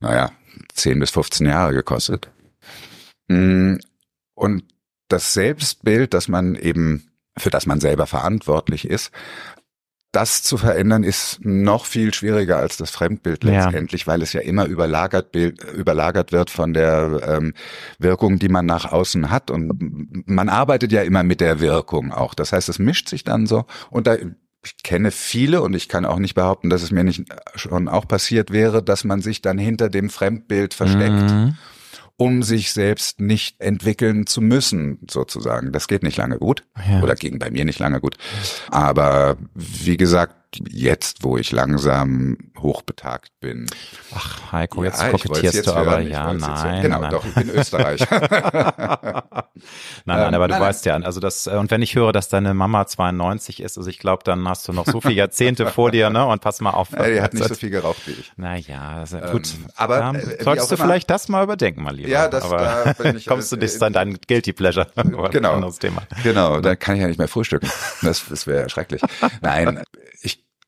naja, 10 bis 15 Jahre gekostet. Mm, und das Selbstbild, dass man eben, für das man selber verantwortlich ist, das zu verändern ist noch viel schwieriger als das Fremdbild letztendlich, ja. weil es ja immer überlagert, überlagert wird von der ähm, Wirkung, die man nach außen hat. Und man arbeitet ja immer mit der Wirkung auch. Das heißt, es mischt sich dann so. Und da ich kenne viele und ich kann auch nicht behaupten, dass es mir nicht schon auch passiert wäre, dass man sich dann hinter dem Fremdbild versteckt. Mhm um sich selbst nicht entwickeln zu müssen, sozusagen. Das geht nicht lange gut ja. oder ging bei mir nicht lange gut. Aber wie gesagt, jetzt, wo ich langsam hochbetagt bin. Ach, Heiko, jetzt ja, kokettierst jetzt du aber, hören, ja, nein. Genau, nein. doch, ich bin Österreich. nein, nein, aber du nein, weißt ja, also das, äh, und wenn ich höre, dass deine Mama 92 ist, also ich glaube, dann hast du noch so viele Jahrzehnte vor dir, ne, und pass mal auf. Ja, die hat nicht so viel geraucht wie ich. Naja, also gut. Ähm, aber, ja, äh, solltest du vielleicht das mal überdenken, mal lieber. Ja, das, aber da bin ich, kommst du dich dann dein Guilty Pleasure. genau. Thema. Genau, da kann ich ja nicht mehr frühstücken. Das, das wäre schrecklich. Nein,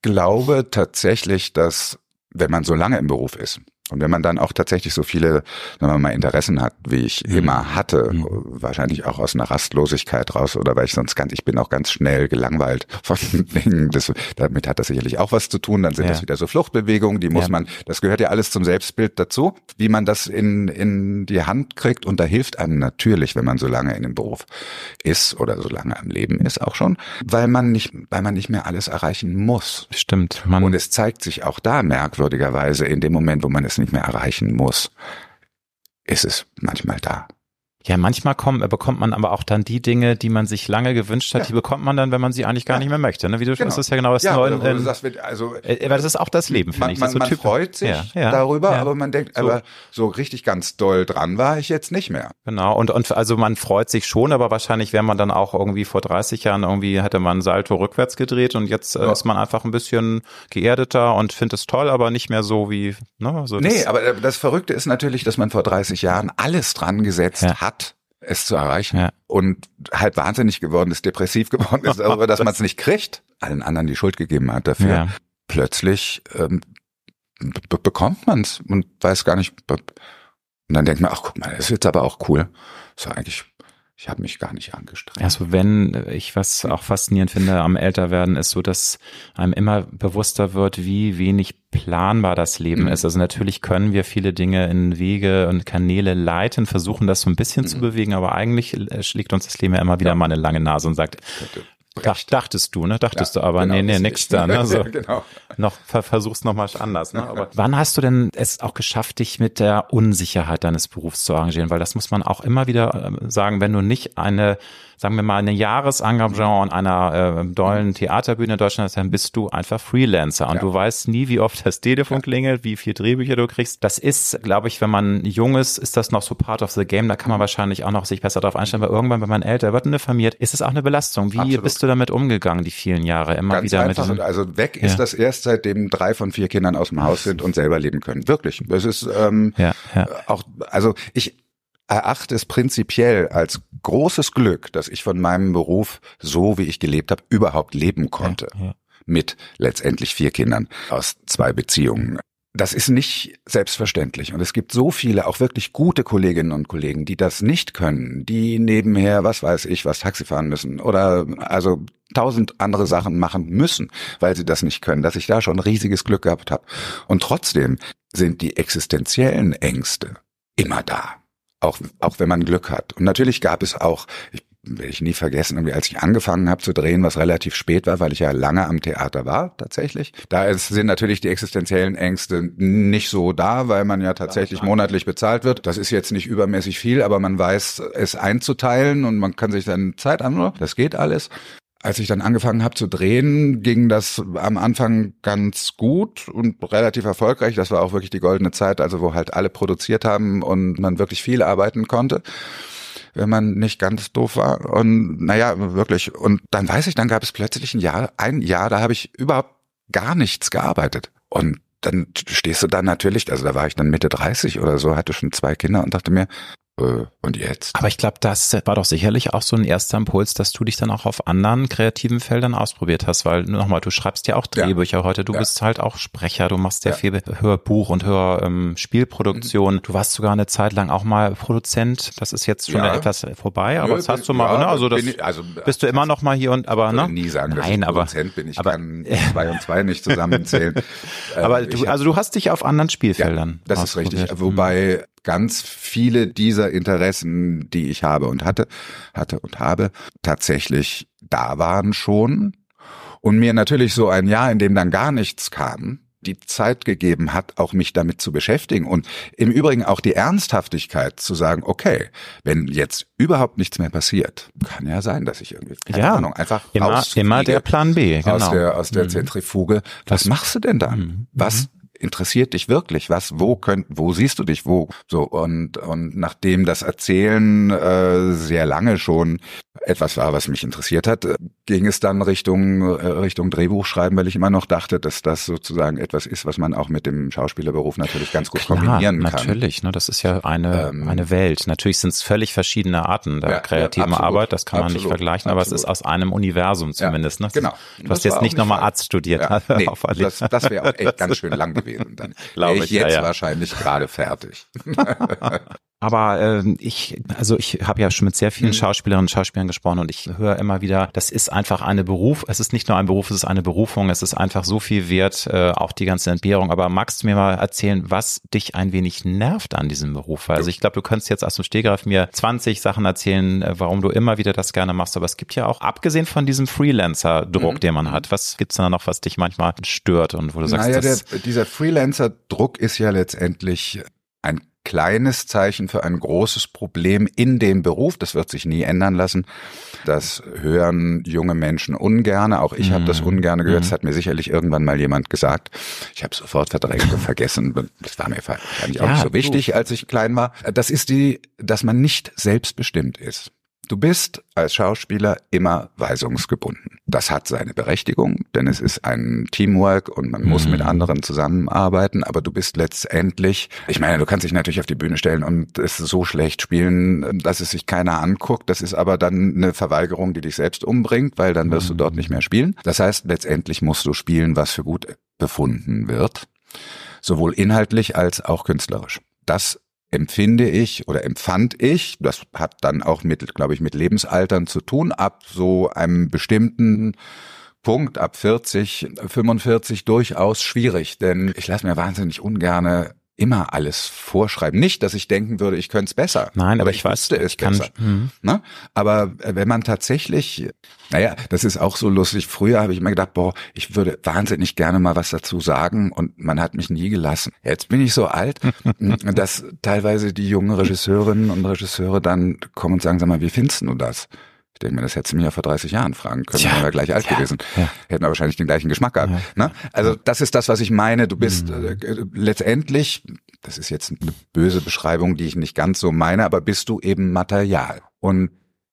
glaube tatsächlich, dass wenn man so lange im Beruf ist, und wenn man dann auch tatsächlich so viele, sagen wir mal, Interessen hat, wie ich mhm. immer hatte, mhm. wahrscheinlich auch aus einer Rastlosigkeit raus oder weil ich sonst ganz, ich bin auch ganz schnell gelangweilt von Dingen. Das, damit hat das sicherlich auch was zu tun. Dann sind ja. das wieder so Fluchtbewegungen, die muss ja. man, das gehört ja alles zum Selbstbild dazu, wie man das in, in die Hand kriegt. Und da hilft einem natürlich, wenn man so lange in dem Beruf ist oder so lange am Leben ist auch schon, weil man nicht, weil man nicht mehr alles erreichen muss. Stimmt. Man Und es zeigt sich auch da merkwürdigerweise in dem Moment, wo man es nicht mehr erreichen muss, ist es manchmal da. Ja, manchmal kommt, bekommt man aber auch dann die Dinge, die man sich lange gewünscht hat, ja. die bekommt man dann, wenn man sie eigentlich gar ja. nicht mehr möchte. Ne? Wie du genau. das ist ja genau das ja, Neue. Das wird, also, äh, aber das ist auch das Leben, finde ich. Man, so man freut sich ja, darüber, aber man denkt, so. aber so richtig ganz doll dran war ich jetzt nicht mehr. Genau, und, und also man freut sich schon, aber wahrscheinlich wäre man dann auch irgendwie vor 30 Jahren irgendwie hätte man Salto rückwärts gedreht und jetzt äh, ist man einfach ein bisschen geerdeter und findet es toll, aber nicht mehr so wie, ne? So nee, aber äh, das Verrückte ist natürlich, dass man vor 30 Jahren alles dran gesetzt hat, es zu erreichen ja. und halt wahnsinnig geworden ist, depressiv geworden ist darüber, dass man es nicht kriegt, allen anderen die Schuld gegeben hat dafür. Ja. Plötzlich ähm, bekommt man es und weiß gar nicht. Und dann denkt man, ach guck mal, das ist jetzt aber auch cool. So eigentlich ich habe mich gar nicht angestrengt. Also wenn ich was auch faszinierend finde am Älterwerden, ist so, dass einem immer bewusster wird, wie wenig planbar das Leben mhm. ist. Also natürlich können wir viele Dinge in Wege und Kanäle leiten, versuchen das so ein bisschen mhm. zu bewegen, aber eigentlich schlägt uns das Leben ja immer wieder ja. mal eine lange Nase und sagt, Dach, dachtest du, ne? Dachtest ja, du, aber genau, nee, nee, nix da, ne? So, genau. Noch versuch's nochmal anders, ne? Aber wann hast du denn es auch geschafft, dich mit der Unsicherheit deines Berufs zu arrangieren? Weil das muss man auch immer wieder äh, sagen, wenn du nicht eine sagen wir mal, eine Jahresengagement an einer äh, dollen Theaterbühne in Deutschland hast, dann bist du einfach Freelancer und ja. du weißt nie, wie oft das Telefon klingelt, wie viel Drehbücher du kriegst. Das ist, glaube ich, wenn man jung ist, ist das noch so part of the game. Da kann man wahrscheinlich auch noch sich besser darauf einstellen, weil irgendwann, wenn man älter wird und diffamiert, ist es auch eine Belastung. Wie Absolut. bist du damit umgegangen, die vielen Jahre? Immer Ganz wieder einfach. mit Also weg ist ja. das erst, seitdem drei von vier Kindern aus dem Haus sind und selber leben können. Wirklich. Das ist ähm, ja, ja. auch, also ich erachte es prinzipiell als großes Glück, dass ich von meinem Beruf, so wie ich gelebt habe, überhaupt leben konnte. Ja. Mit letztendlich vier Kindern aus zwei Beziehungen. Das ist nicht selbstverständlich. Und es gibt so viele, auch wirklich gute Kolleginnen und Kollegen, die das nicht können, die nebenher, was weiß ich, was Taxi fahren müssen oder also tausend andere Sachen machen müssen, weil sie das nicht können, dass ich da schon riesiges Glück gehabt habe. Und trotzdem sind die existenziellen Ängste immer da auch, auch wenn man Glück hat. Und natürlich gab es auch, ich werde ich nie vergessen, irgendwie als ich angefangen habe zu drehen, was relativ spät war, weil ich ja lange am Theater war, tatsächlich. Da sind natürlich die existenziellen Ängste nicht so da, weil man ja tatsächlich monatlich bezahlt wird. Das ist jetzt nicht übermäßig viel, aber man weiß es einzuteilen und man kann sich dann Zeit an, das geht alles. Als ich dann angefangen habe zu drehen, ging das am Anfang ganz gut und relativ erfolgreich. Das war auch wirklich die goldene Zeit, also wo halt alle produziert haben und man wirklich viel arbeiten konnte wenn man nicht ganz doof war. Und naja, wirklich. Und dann weiß ich, dann gab es plötzlich ein Jahr, ein Jahr, da habe ich überhaupt gar nichts gearbeitet. Und dann stehst du da natürlich, also da war ich dann Mitte 30 oder so, hatte schon zwei Kinder und dachte mir, äh, und jetzt? Aber ich glaube, das war doch sicherlich auch so ein erster Impuls, dass du dich dann auch auf anderen kreativen Feldern ausprobiert hast, weil nochmal, du schreibst ja auch Drehbücher ja. heute, du ja. bist halt auch Sprecher, du machst sehr ja. viel Hörbuch und Hörspielproduktion. Ähm, du warst sogar eine Zeit lang auch mal Produzent. Das ist jetzt schon etwas vorbei, aber Nö, das hast du mal, ne? Also das ich, also, bist du immer noch mal hier und aber ne? nie sagen, Nein, dass ich Produzent bin. Ich aber, kann zwei und zwei nicht zusammenzählen. aber ähm, du, also du hast dich auf anderen Spielfeldern. das ist richtig. Wobei ganz viele dieser Interessen, die ich habe und hatte, hatte und habe, tatsächlich da waren schon. Und mir natürlich so ein Jahr, in dem dann gar nichts kam, die Zeit gegeben hat, auch mich damit zu beschäftigen und im Übrigen auch die Ernsthaftigkeit zu sagen, okay, wenn jetzt überhaupt nichts mehr passiert, kann ja sein, dass ich irgendwie, keine ja, Ahnung, einfach immer, immer der Plan B, genau. aus der, aus der mhm. Zentrifuge. Was machst du denn dann? Mhm. Was interessiert dich wirklich? Was, wo könnt, wo siehst du dich wo? So und und nachdem das Erzählen äh, sehr lange schon etwas war, was mich interessiert hat, ging es dann Richtung äh, Richtung Drehbuchschreiben, weil ich immer noch dachte, dass das sozusagen etwas ist, was man auch mit dem Schauspielerberuf natürlich ganz gut Klar, kombinieren kann. Natürlich, ne, das ist ja eine ähm, eine Welt. Natürlich sind es völlig verschiedene Arten der ja, kreativen ja, Arbeit, das kann man absolut, nicht vergleichen, aber absolut. es ist aus einem Universum zumindest. Ja, ne? Genau. Du hast jetzt nicht nochmal Arzt studiert. Ja, nee, das das wäre auch echt ganz schön lang gewesen. Dann wäre ich, jetzt ja, wahrscheinlich gerade fertig. Aber äh, ich, also ich habe ja schon mit sehr vielen mhm. Schauspielerinnen und Schauspielern gesprochen und ich höre immer wieder, das ist einfach eine Beruf, es ist nicht nur ein Beruf, es ist eine Berufung, es ist einfach so viel wert, äh, auch die ganze Entbehrung. Aber magst du mir mal erzählen, was dich ein wenig nervt an diesem Beruf? Also ich glaube, du könntest jetzt aus dem Stegreif mir 20 Sachen erzählen, äh, warum du immer wieder das gerne machst. Aber es gibt ja auch, abgesehen von diesem Freelancer-Druck, mhm. den man hat, was gibt's da noch, was dich manchmal stört und wo du sagst, naja, der, dieser Freelancer-Druck ist ja letztendlich kleines Zeichen für ein großes Problem in dem Beruf. Das wird sich nie ändern lassen. Das hören junge Menschen ungerne. Auch ich mhm. habe das ungerne gehört. Das mhm. hat mir sicherlich irgendwann mal jemand gesagt. Ich habe sofort verdrängt und vergessen. Das war mir eigentlich auch ja, nicht so wichtig, als ich klein war. Das ist die, dass man nicht selbstbestimmt ist. Du bist als Schauspieler immer weisungsgebunden. Das hat seine Berechtigung, denn es ist ein Teamwork und man muss mit mhm. anderen zusammenarbeiten, aber du bist letztendlich, ich meine, du kannst dich natürlich auf die Bühne stellen und es so schlecht spielen, dass es sich keiner anguckt. Das ist aber dann eine Verweigerung, die dich selbst umbringt, weil dann wirst du dort nicht mehr spielen. Das heißt, letztendlich musst du spielen, was für gut befunden wird, sowohl inhaltlich als auch künstlerisch. Das empfinde ich oder empfand ich, das hat dann auch mit, glaube ich, mit Lebensaltern zu tun, ab so einem bestimmten Punkt, ab 40, 45 durchaus schwierig, denn ich lasse mir wahnsinnig ungerne immer alles vorschreiben. Nicht, dass ich denken würde, ich könnte es besser. Nein, aber ich, ich weiß, es ich besser. Hm. Ne? Aber äh, wenn man tatsächlich, naja, das ist auch so lustig. Früher habe ich immer gedacht, boah, ich würde wahnsinnig gerne mal was dazu sagen und man hat mich nie gelassen. Jetzt bin ich so alt, dass teilweise die jungen Regisseurinnen und Regisseure dann kommen und sagen, sag mal, wie findest du das? Ich denke mir, das hättest du mich ja vor 30 Jahren fragen können. Wären wir gleich alt ja, gewesen. Ja. Hätten wir wahrscheinlich den gleichen Geschmack gehabt. Ja. Ne? Also das ist das, was ich meine. Du bist mhm. äh, letztendlich, das ist jetzt eine böse Beschreibung, die ich nicht ganz so meine, aber bist du eben Material. Und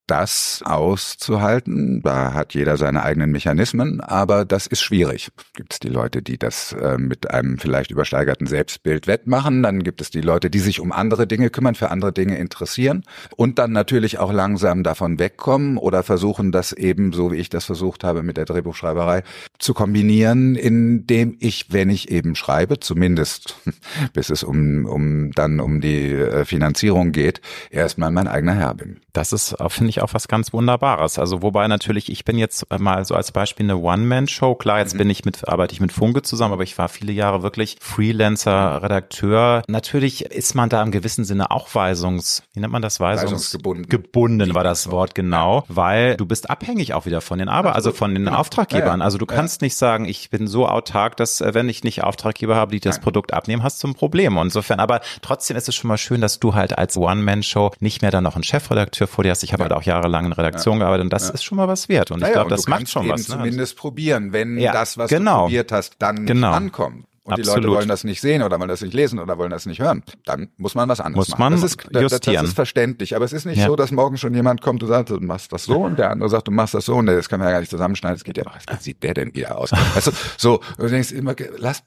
das auszuhalten. Da hat jeder seine eigenen Mechanismen, aber das ist schwierig. Gibt es die Leute, die das äh, mit einem vielleicht übersteigerten Selbstbild wettmachen, dann gibt es die Leute, die sich um andere Dinge kümmern, für andere Dinge interessieren und dann natürlich auch langsam davon wegkommen oder versuchen, das eben, so wie ich das versucht habe mit der Drehbuchschreiberei, zu kombinieren, indem ich, wenn ich eben schreibe, zumindest bis es um, um dann um die äh, Finanzierung geht, erstmal mein eigener Herr bin. Das ist, finde ich, auch was ganz Wunderbares. Also wobei natürlich, ich bin jetzt mal so als Beispiel eine One-Man-Show. Klar, jetzt mhm. bin ich mit, arbeite ich mit Funke zusammen, aber ich war viele Jahre wirklich Freelancer, Redakteur. Natürlich ist man da im gewissen Sinne auch weisungs, wie nennt man das? Weisungs Weisungsgebunden. Gebunden war das Wort, genau. Weil du bist abhängig auch wieder von den Arbeit, also von den genau. Auftraggebern. Also du kannst nicht sagen, ich bin so autark, dass äh, wenn ich nicht Auftraggeber habe, die das Nein. Produkt abnehmen, hast du ein Problem. Und insofern, aber trotzdem ist es schon mal schön, dass du halt als One-Man-Show nicht mehr dann noch einen Chefredakteur Redakteur vor dir hast. Ich habe ja. halt auch jahrelang in Redaktion ja. gearbeitet und das ja. ist schon mal was wert. Und ich glaube, das macht schon was. Ne? zumindest probieren, wenn das, was genau. du probiert hast, dann genau. ankommt und Absolut. die Leute wollen das nicht sehen oder wollen das nicht lesen oder wollen das nicht hören, dann muss man was anderes muss man machen. Das ist, justieren. das ist verständlich, aber es ist nicht ja. so, dass morgen schon jemand kommt und sagt, du machst das so und der andere sagt, du machst das so und das kann man ja gar nicht zusammenschneiden, das geht ja, wie sieht der denn wieder aus? weißt du, so, du denkst immer, lass.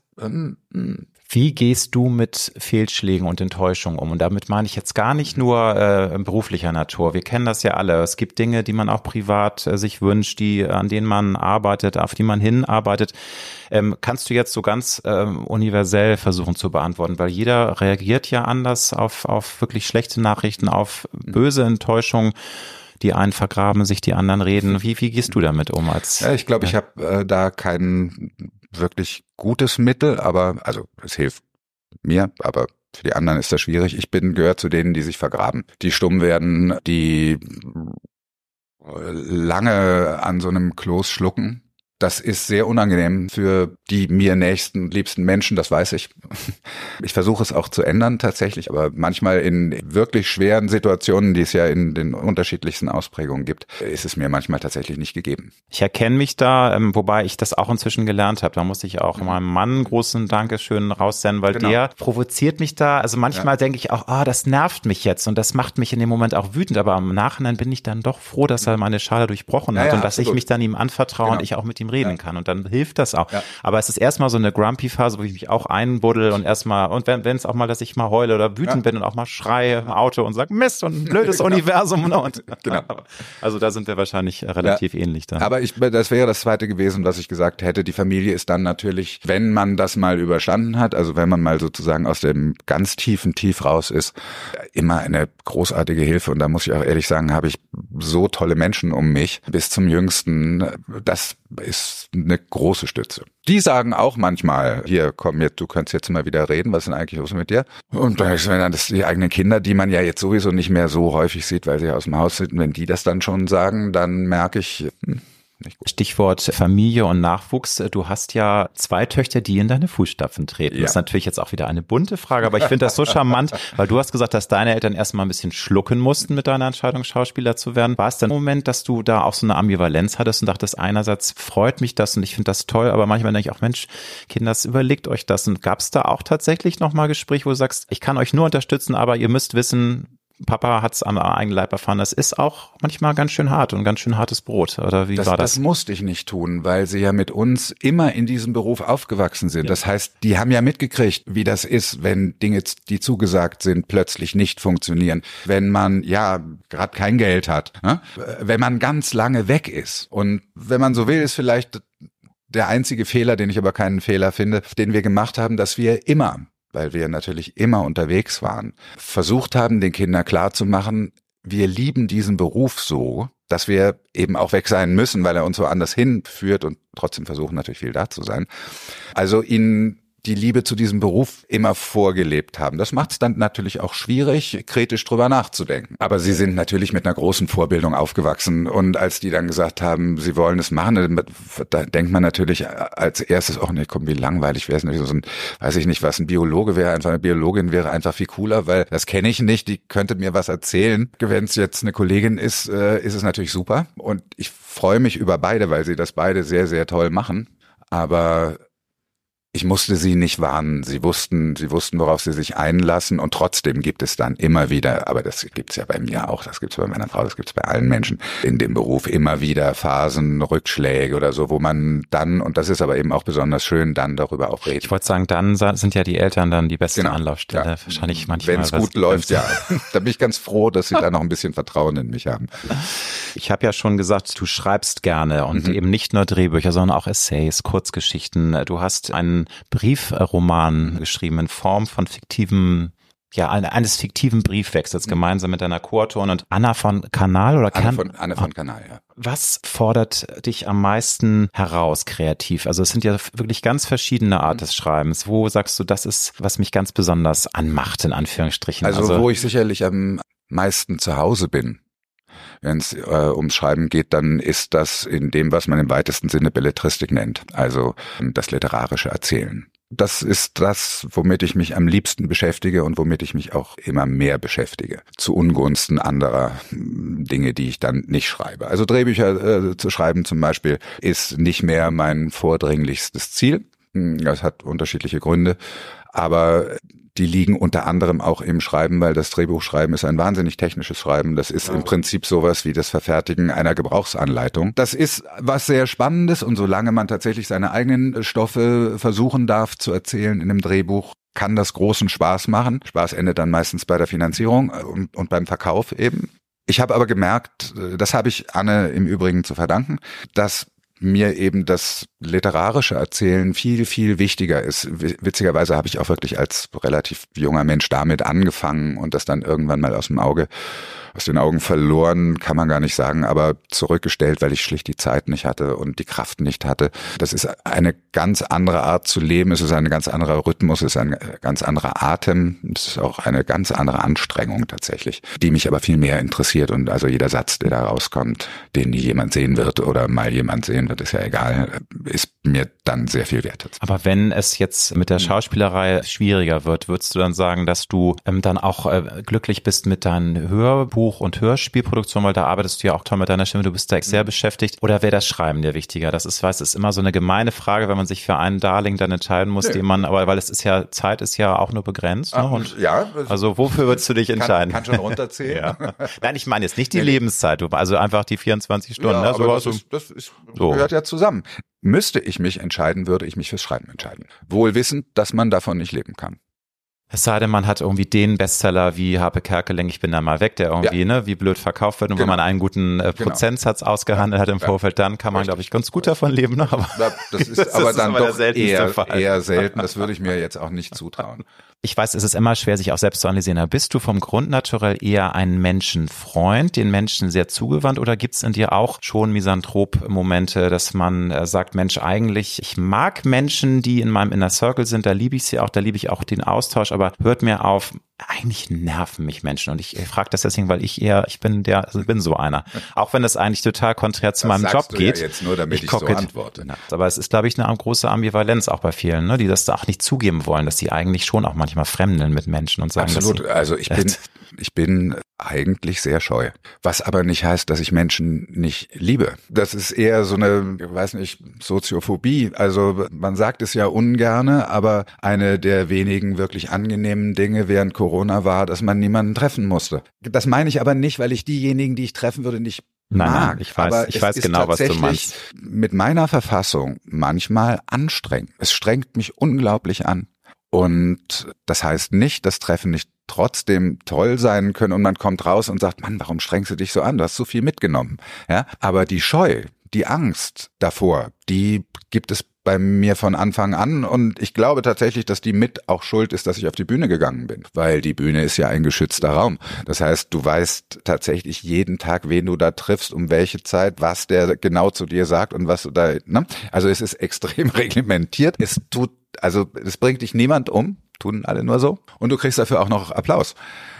Wie gehst du mit Fehlschlägen und Enttäuschungen um? Und damit meine ich jetzt gar nicht nur äh, beruflicher Natur. Wir kennen das ja alle. Es gibt Dinge, die man auch privat äh, sich wünscht, die an denen man arbeitet, auf die man hinarbeitet. Ähm, kannst du jetzt so ganz ähm, universell versuchen zu beantworten, weil jeder reagiert ja anders auf, auf wirklich schlechte Nachrichten, auf böse Enttäuschungen die einen vergraben sich, die anderen reden. Wie, wie gehst du damit um als? Ja, ich glaube, ich habe äh, da kein wirklich gutes Mittel, aber also es hilft mir, aber für die anderen ist das schwierig. Ich bin gehört zu denen, die sich vergraben, die stumm werden, die lange an so einem Kloß schlucken das ist sehr unangenehm für die mir nächsten, liebsten Menschen, das weiß ich. Ich versuche es auch zu ändern tatsächlich, aber manchmal in wirklich schweren Situationen, die es ja in den unterschiedlichsten Ausprägungen gibt, ist es mir manchmal tatsächlich nicht gegeben. Ich erkenne mich da, ähm, wobei ich das auch inzwischen gelernt habe. Da muss ich auch mhm. meinem Mann großen Dankeschön raussenden, weil genau. der provoziert mich da. Also manchmal ja. denke ich auch, ah, oh, das nervt mich jetzt und das macht mich in dem Moment auch wütend, aber im Nachhinein bin ich dann doch froh, dass er meine Schale durchbrochen hat ja, ja, und dass absolut. ich mich dann ihm anvertraue genau. und ich auch mit ihm ihm reden ja. kann und dann hilft das auch. Ja. Aber es ist erstmal so eine Grumpy-Phase, wo ich mich auch einbuddel und erstmal, und wenn es auch mal, dass ich mal heule oder wütend bin und auch mal schreie im Auto und sage, Mist und ein blödes genau. Universum. Ne? Und, genau. Also da sind wir wahrscheinlich relativ ähnlich da. Aber ich, das wäre das zweite gewesen, was ich gesagt hätte. Die Familie ist dann natürlich, wenn man das mal überstanden hat, also wenn man mal sozusagen aus dem ganz tiefen Tief raus ist, immer eine großartige Hilfe. Und da muss ich auch ehrlich sagen, habe ich so tolle Menschen um mich bis zum Jüngsten. Das ist eine große Stütze. Die sagen auch manchmal, hier komm jetzt, du kannst jetzt mal wieder reden, was ist denn eigentlich los mit dir? Und dann ist dann das die eigenen Kinder, die man ja jetzt sowieso nicht mehr so häufig sieht, weil sie aus dem Haus sind, wenn die das dann schon sagen, dann merke ich, hm, Stichwort Familie und Nachwuchs. Du hast ja zwei Töchter, die in deine Fußstapfen treten. Ja. Das ist natürlich jetzt auch wieder eine bunte Frage, aber ich finde das so charmant, weil du hast gesagt, dass deine Eltern erstmal ein bisschen schlucken mussten mit deiner Entscheidung, Schauspieler zu werden. War es dann ein Moment, dass du da auch so eine Ambivalenz hattest und dachtest, einerseits freut mich das und ich finde das toll, aber manchmal denke ich auch, Mensch, Kinders, überlegt euch das. Und gab es da auch tatsächlich nochmal Gespräch, wo du sagst, ich kann euch nur unterstützen, aber ihr müsst wissen, Papa hat es am eigenen Leib erfahren, das ist auch manchmal ganz schön hart und ganz schön hartes Brot. Oder wie das, war das? Das musste ich nicht tun, weil sie ja mit uns immer in diesem Beruf aufgewachsen sind. Ja. Das heißt, die haben ja mitgekriegt, wie das ist, wenn Dinge, die zugesagt sind, plötzlich nicht funktionieren. Wenn man ja gerade kein Geld hat, ne? wenn man ganz lange weg ist. Und wenn man so will, ist vielleicht der einzige Fehler, den ich aber keinen Fehler finde, den wir gemacht haben, dass wir immer weil wir natürlich immer unterwegs waren, versucht haben, den Kindern klarzumachen, wir lieben diesen Beruf so, dass wir eben auch weg sein müssen, weil er uns woanders hinführt und trotzdem versuchen natürlich viel da zu sein. Also ihnen die Liebe zu diesem Beruf immer vorgelebt haben. Das macht es dann natürlich auch schwierig, kritisch drüber nachzudenken. Aber sie sind natürlich mit einer großen Vorbildung aufgewachsen und als die dann gesagt haben, sie wollen es machen, da denkt man natürlich als erstes, oh nee, komm, wie langweilig wäre es so ein, weiß ich nicht, was ein Biologe wäre, einfach eine Biologin wäre einfach viel cooler, weil das kenne ich nicht, die könnte mir was erzählen. Wenn es jetzt eine Kollegin ist, äh, ist es natürlich super und ich freue mich über beide, weil sie das beide sehr, sehr toll machen. Aber ich musste sie nicht warnen. Sie wussten, sie wussten, worauf sie sich einlassen und trotzdem gibt es dann immer wieder, aber das gibt es ja bei mir auch, das gibt es bei meiner Frau, das gibt es bei allen Menschen in dem Beruf immer wieder Phasen, Rückschläge oder so, wo man dann, und das ist aber eben auch besonders schön, dann darüber auch redet. Ich wollte sagen, dann sind ja die Eltern dann die beste genau. Anlaufstelle. Ja. Wahrscheinlich manchmal. Wenn es gut läuft, ja. da bin ich ganz froh, dass sie da noch ein bisschen Vertrauen in mich haben. Ich habe ja schon gesagt, du schreibst gerne und mhm. eben nicht nur Drehbücher, sondern auch Essays, Kurzgeschichten. Du hast einen Briefroman geschrieben in Form von fiktiven ja, eines fiktiven Briefwechsels mhm. gemeinsam mit deiner Co-Autorin und Anna von Kanal oder Anne von, Anne von Kanal, ja. Was fordert dich am meisten heraus kreativ? Also es sind ja wirklich ganz verschiedene Art des Schreibens. Wo sagst du, das ist, was mich ganz besonders anmacht, in Anführungsstrichen? Also, also wo ich sicherlich am meisten zu Hause bin, wenn es äh, ums Schreiben geht, dann ist das in dem, was man im weitesten Sinne Belletristik nennt, also ähm, das literarische Erzählen. Das ist das, womit ich mich am liebsten beschäftige und womit ich mich auch immer mehr beschäftige. Zu Ungunsten anderer hm, Dinge, die ich dann nicht schreibe. Also Drehbücher äh, zu schreiben zum Beispiel ist nicht mehr mein vordringlichstes Ziel. Hm, das hat unterschiedliche Gründe. Aber die liegen unter anderem auch im Schreiben, weil das Drehbuchschreiben ist ein wahnsinnig technisches Schreiben. Das ist im Prinzip sowas wie das Verfertigen einer Gebrauchsanleitung. Das ist was sehr Spannendes und solange man tatsächlich seine eigenen Stoffe versuchen darf zu erzählen in einem Drehbuch, kann das großen Spaß machen. Spaß endet dann meistens bei der Finanzierung und, und beim Verkauf eben. Ich habe aber gemerkt, das habe ich Anne im Übrigen zu verdanken, dass mir eben das literarische Erzählen viel, viel wichtiger ist. Witzigerweise habe ich auch wirklich als relativ junger Mensch damit angefangen und das dann irgendwann mal aus dem Auge aus den Augen verloren, kann man gar nicht sagen, aber zurückgestellt, weil ich schlicht die Zeit nicht hatte und die Kraft nicht hatte. Das ist eine ganz andere Art zu leben, es ist ein ganz anderer Rhythmus, es ist ein ganz anderer Atem, es ist auch eine ganz andere Anstrengung tatsächlich, die mich aber viel mehr interessiert und also jeder Satz, der da rauskommt, den jemand sehen wird oder mal jemand sehen wird, ist ja egal, ist mir dann sehr viel wert. Aber wenn es jetzt mit der Schauspielerei schwieriger wird, würdest du dann sagen, dass du ähm, dann auch äh, glücklich bist mit deinen Hörbuch und Hörspielproduktion, weil da arbeitest du ja auch toll mit deiner Stimme, du bist da sehr mhm. beschäftigt. Oder wäre das Schreiben dir wichtiger? Das ist, weiß, ist immer so eine gemeine Frage, wenn man sich für einen Darling dann entscheiden muss, nee. den man, aber weil es ist ja, Zeit ist ja auch nur begrenzt. Ne? Und ja. Also wofür würdest du dich entscheiden? Kann, kann schon runterzählen. ja. Nein, ich meine jetzt nicht die nee. Lebenszeit, also einfach die 24 Stunden. Ja, ne? so das, ist, das ist, so. gehört ja zusammen. Müsste ich mich entscheiden, würde ich mich fürs Schreiben entscheiden. Wohl wissend, dass man davon nicht leben kann. Es sei denn, man hat irgendwie den Bestseller wie Harpe Kerkeling, ich bin da mal weg, der irgendwie, ja. ne, wie blöd verkauft wird. Und genau. wenn man einen guten äh, genau. Prozentsatz genau. ausgehandelt hat im ja. Vorfeld, dann kann man, glaube ich, ganz gut davon leben. Ne? Aber das ist das aber ist dann doch eher, eher selten. Das würde ich mir jetzt auch nicht zutrauen. Ich weiß, es ist immer schwer, sich auch selbst zu analysieren. Aber bist du vom Grundnaturell eher ein Menschenfreund, den Menschen sehr zugewandt, oder gibt es in dir auch schon Misanthrop-Momente, dass man äh, sagt, Mensch, eigentlich, ich mag Menschen, die in meinem Inner Circle sind, da liebe ich sie auch, da liebe ich auch den Austausch, aber hört mir auf, eigentlich nerven mich Menschen und ich, ich frage das deswegen, weil ich eher, ich bin der, also bin so einer. Auch wenn das eigentlich total konträr zu das meinem Job geht. Ja jetzt nur, damit ich, ich so antworte. Aber es ist, glaube ich, eine große Ambivalenz auch bei vielen, ne, die das da auch nicht zugeben wollen, dass sie eigentlich schon auch manchmal fremdeln mit Menschen und sagen, Absolut. Also ich bin, ich bin eigentlich sehr scheu. Was aber nicht heißt, dass ich Menschen nicht liebe. Das ist eher so eine, ich weiß nicht, Soziophobie. Also man sagt es ja ungerne, aber eine der wenigen wirklich angenehmen Dinge während Corona war, dass man niemanden treffen musste. Das meine ich aber nicht, weil ich diejenigen, die ich treffen würde, nicht Nein, mag. Nein, ich weiß, aber ich weiß genau, was du meinst. Mit meiner Verfassung manchmal anstrengend. Es strengt mich unglaublich an. Und das heißt nicht, dass Treffen nicht trotzdem toll sein können und man kommt raus und sagt, Mann, warum strengst du dich so an? Du hast so viel mitgenommen. Ja, aber die Scheu, die Angst davor, die gibt es bei mir von Anfang an und ich glaube tatsächlich, dass die mit auch schuld ist, dass ich auf die Bühne gegangen bin, weil die Bühne ist ja ein geschützter Raum. Das heißt, du weißt tatsächlich jeden Tag, wen du da triffst, um welche Zeit, was der genau zu dir sagt und was du da, ne? Also es ist extrem reglementiert. Es tut also es bringt dich niemand um, tun alle nur so. Und du kriegst dafür auch noch Applaus.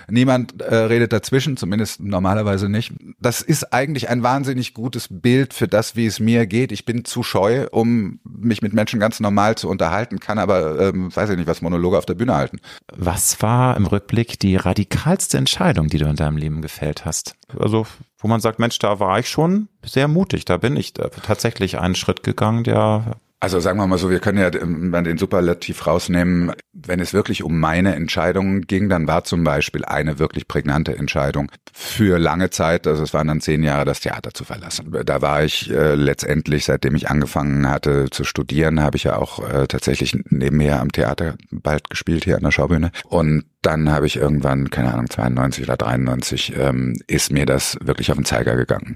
Niemand äh, redet dazwischen, zumindest normalerweise nicht. Das ist eigentlich ein wahnsinnig gutes Bild für das, wie es mir geht. Ich bin zu scheu, um mich mit Menschen ganz normal zu unterhalten, kann aber, ähm, weiß ich nicht, was Monologe auf der Bühne halten. Was war im Rückblick die radikalste Entscheidung, die du in deinem Leben gefällt hast? Also, wo man sagt, Mensch, da war ich schon sehr mutig. Da bin ich tatsächlich einen Schritt gegangen, der also sagen wir mal so, wir können ja den Superlativ rausnehmen. Wenn es wirklich um meine Entscheidungen ging, dann war zum Beispiel eine wirklich prägnante Entscheidung für lange Zeit, also es waren dann zehn Jahre, das Theater zu verlassen. Da war ich äh, letztendlich, seitdem ich angefangen hatte zu studieren, habe ich ja auch äh, tatsächlich nebenher am Theater bald gespielt hier an der Schaubühne. Und dann habe ich irgendwann, keine Ahnung, 92 oder 93, ähm, ist mir das wirklich auf den Zeiger gegangen.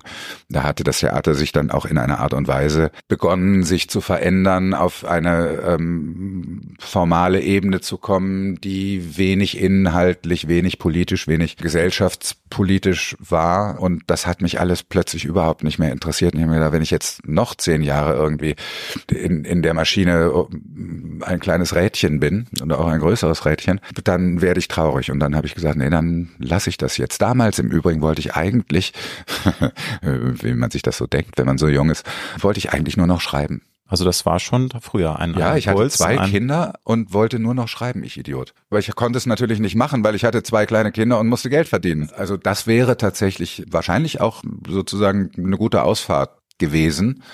Da hatte das Theater sich dann auch in einer Art und Weise begonnen, sich zu verändern, auf eine ähm, formale Ebene zu kommen, die wenig inhaltlich, wenig politisch, wenig gesellschaftspolitisch war. Und das hat mich alles plötzlich überhaupt nicht mehr interessiert. Und ich habe mir gedacht, wenn ich jetzt noch zehn Jahre irgendwie in, in der Maschine ein kleines Rädchen bin oder auch ein größeres Rädchen, dann werde ich traurig. Und dann habe ich gesagt, nee, dann lasse ich das jetzt. Damals im Übrigen wollte ich eigentlich, wie man sich das so denkt, wenn man so jung ist, wollte ich eigentlich nur noch schreiben. Also das war schon früher ein Ja, ich hatte zwei Kinder und wollte nur noch schreiben, ich Idiot. Aber ich konnte es natürlich nicht machen, weil ich hatte zwei kleine Kinder und musste Geld verdienen. Also das wäre tatsächlich wahrscheinlich auch sozusagen eine gute Ausfahrt gewesen.